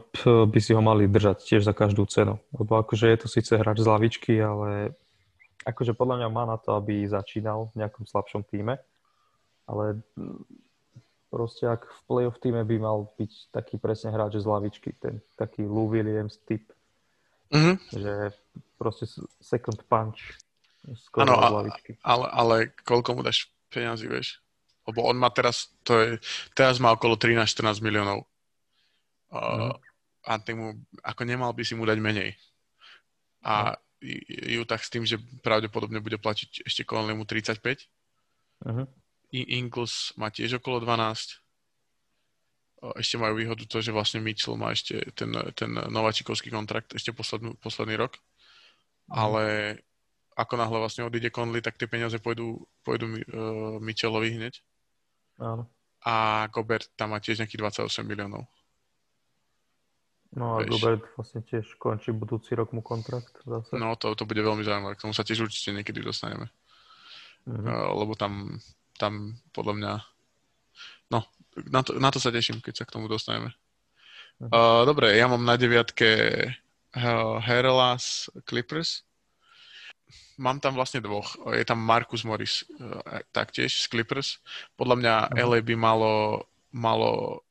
by si ho mali držať tiež za každú cenu. Lebo akože je to síce hráč z lavičky, ale akože podľa mňa má na to, aby začínal v nejakom slabšom týme. Ale proste ak v playoff týme by mal byť taký presne hráč z lavičky, ten taký Lou Williams typ. Mm-hmm. Že proste second punch. Áno, ale, ale koľko mu dáš peniazy, vieš? Lebo on má teraz, to je, teraz má okolo 13-14 miliónov. Uh, mm. A mu, ako nemal by si mu dať menej. A mm. ju tak s tým, že pravdepodobne bude platiť ešte mu 35. Mm-hmm. Ingles má tiež okolo 12. Ešte majú výhodu to, že vlastne Mitchell má ešte ten, ten nováčikovský kontrakt ešte poslednú, posledný rok. Mm. Ale ako náhle vlastne odíde Conley, tak tie peniaze pôjdu, pôjdu uh, Mitchellovi hneď. Áno. A Gobert tam má tiež nejakých 28 miliónov. No a Veš. Gobert vlastne tiež končí budúci rok mu kontrakt zase. No to, to bude veľmi zaujímavé, k tomu sa tiež určite niekedy dostaneme. Mm-hmm. Uh, lebo tam, tam podľa mňa, no na to, na to sa teším, keď sa k tomu dostaneme. Mm-hmm. Uh, dobre, ja mám na deviatke uh, Herelas Clippers mám tam vlastne dvoch. Je tam Marcus Morris uh, taktiež z Clippers. Podľa mňa uh-huh. LA by malo, malo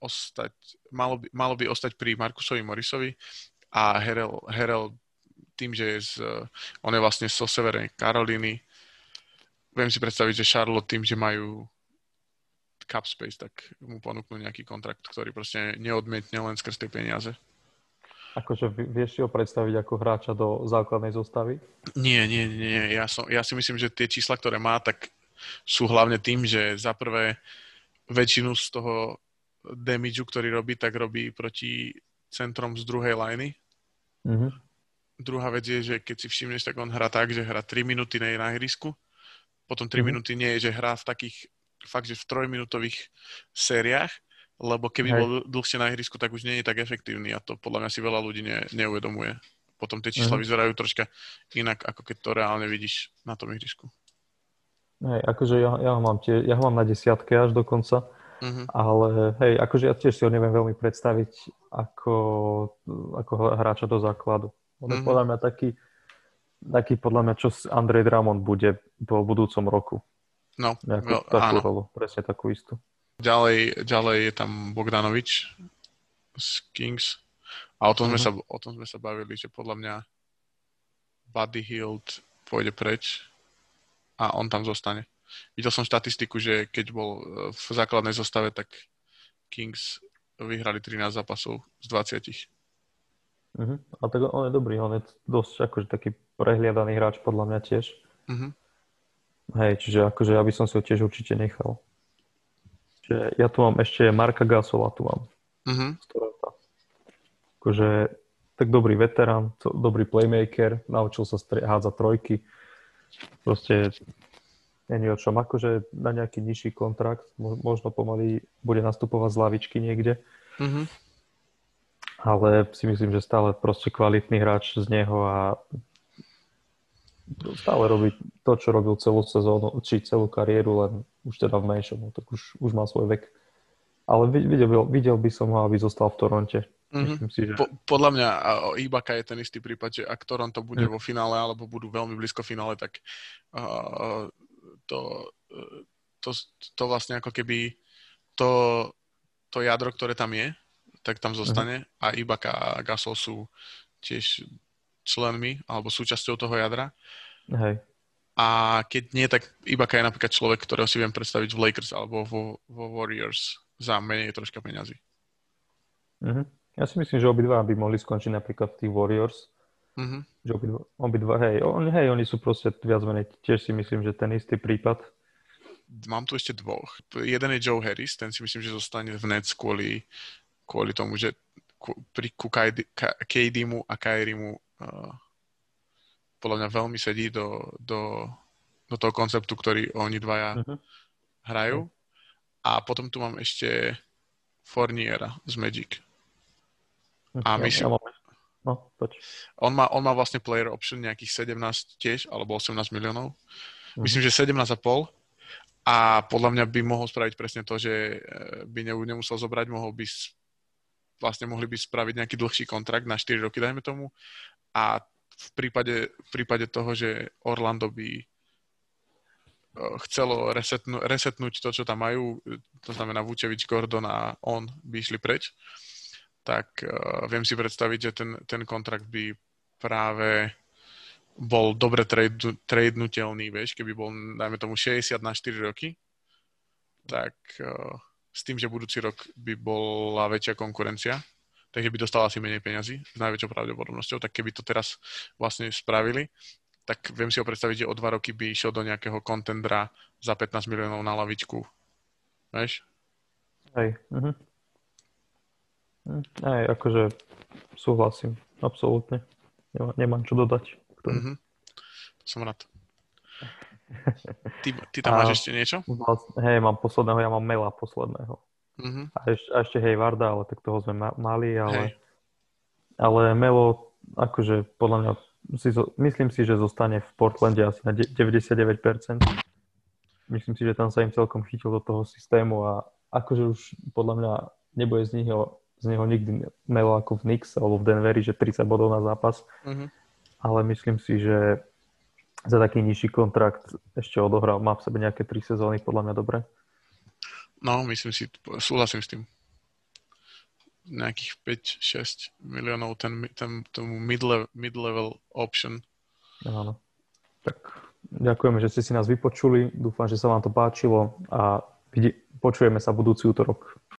ostať, malo by, malo by ostať pri Markusovi Morrisovi a Herel, Herel tým, že je z, uh, on je vlastne zo Severnej Karolíny. Viem si predstaviť, že Charlotte tým, že majú cap space, tak mu ponúknú nejaký kontrakt, ktorý proste neodmietne len skrz tie peniaze. Akože vieš si ho predstaviť ako hráča do základnej zostavy? Nie, nie, nie. Ja, som, ja si myslím, že tie čísla, ktoré má, tak sú hlavne tým, že za prvé väčšinu z toho damageu, ktorý robí, tak robí proti centrom z druhej liney. Mm-hmm. Druhá vec je, že keď si všimneš, tak on hrá tak, že hrá 3 minúty na ihrisku, potom 3 mm-hmm. minúty nie je, že hrá v takých fakt, že v trojminútových sériách lebo keby Hej. bol dlhšie na ihrisku, tak už nie je tak efektívny a to podľa mňa si veľa ľudí ne, neuvedomuje. Potom tie čísla mm. vyzerajú troška inak, ako keď to reálne vidíš na tom ihrisku. Hej, akože ja, ja, ho mám tie, ja ho mám na desiatke až dokonca, mm-hmm. ale hej, akože ja tiež si ho neviem veľmi predstaviť ako, ako hráča do základu. On mm-hmm. podľa mňa taký, taký podľa mňa, čo Andrej Dramon bude po budúcom roku. No, Nejakú, takú áno. rolu, presne takú istú. Ďalej, ďalej je tam Bogdanovič z Kings. A o tom, mm-hmm. sme mhm. sa, o tom sme sa bavili, že podľa mňa Buddy Hield pôjde preč a on tam zostane. Videl som štatistiku, že keď bol e, v základnej zostave, tak Kings vyhrali 13 zápasov z 20. Uh-huh. A tak on je dobrý, on je dosť akože taký prehliadaný hráč podľa mňa tiež. Uh-huh. Hej, čiže akože ja by som si ho tiež určite nechal ešte, ja tu mám ešte Marka Gasola, tu mám. Uh-huh. Akože tak dobrý veterán, dobrý playmaker, naučil sa stri- hádzať trojky. Proste není o čom. Akože na nejaký nižší kontrakt, možno pomaly bude nastupovať z lavičky niekde. Uh-huh. Ale si myslím, že stále proste kvalitný hráč z neho a stále robí to, čo robil celú sezónu, či celú kariéru, len už teda v menšom, no, tak už, už má svoj vek. Ale videl, videl by som ho, aby zostal v Toronte. Mm-hmm. si, že... po, podľa mňa Ibaka je ten istý prípad, že ak Toronto bude mm. vo finále alebo budú veľmi blízko finále, tak uh, to, to, to vlastne ako keby to, to jadro, ktoré tam je, tak tam zostane mm. a Ibaka a Gasol sú tiež členmi alebo súčasťou toho jadra. Hej. A keď nie, tak Ibaka je napríklad človek, ktorého si viem predstaviť v Lakers alebo vo, vo Warriors za menej troška peňazí. Uh-huh. Ja si myslím, že obidva by mohli skončiť napríklad v tých Warriors. Uh-huh. Že obidva, obidva hej, on, hej, oni sú proste viac menej, tiež si myslím, že ten istý prípad. Mám tu ešte dvoch. Jeden je Joe Harris, ten si myslím, že zostane v Nets kvôli, kvôli tomu, že ku, pri ku KD-mu a Kyriemu uh, podľa mňa veľmi sedí do, do, do toho konceptu, ktorý oni dvaja uh-huh. hrajú. A potom tu mám ešte Forniera z Magic. Okay, a myslím, ja no, on, má, on má vlastne player option nejakých 17 tiež, alebo 18 miliónov. Uh-huh. Myslím, že 17,5. A podľa mňa by mohol spraviť presne to, že eh, by nemusel zobrať, mohol by vlastne mohli by spraviť nejaký dlhší kontrakt na 4 roky, dajme tomu. A v prípade, v prípade toho, že Orlando by e, chcelo resetnú, resetnúť to, čo tam majú, to znamená Vučevič, Gordon a on by išli preč, tak uh, viem si predstaviť, že ten, ten kontrakt by práve bol dobre trade, tradenutelný, vieš, keby bol, dajme tomu, 60 na 4 roky, tak uh, s tým, že budúci rok by bola väčšia konkurencia, takže by dostal asi menej peňazí s najväčšou pravdepodobnosťou, tak keby to teraz vlastne spravili, tak viem si ho predstaviť, že o dva roky by išiel do nejakého kontendra za 15 miliónov na lavičku. Vieš? Hej. Mhm. Hej, akože súhlasím. Absolútne. Nemám, nemám čo dodať. Mm-hmm. To som rád. (laughs) Ty, ty tam a, máš ešte niečo? Vlastne, hej, mám posledného, ja mám Mela posledného. Mm-hmm. A, ešte, a ešte hej Varda, ale tak toho sme ma, mali, ale, ale Melo, akože podľa mňa, si, myslím si, že zostane v Portlande asi na 99%. Myslím si, že tam sa im celkom chytil do toho systému a akože už podľa mňa nebude z neho, z neho nikdy Melo ako v Knicks alebo v Denveri, že 30 bodov na zápas. Mm-hmm. Ale myslím si, že za taký nižší kontrakt ešte odohral, má v sebe nejaké 3 sezóny, podľa mňa dobre. No, myslím si, súhlasím s tým. Nejakých 5-6 miliónov ten, ten, tomu mid-level, option. Áno. Tak ďakujeme, že ste si nás vypočuli. Dúfam, že sa vám to páčilo a vidí, počujeme sa budúci útorok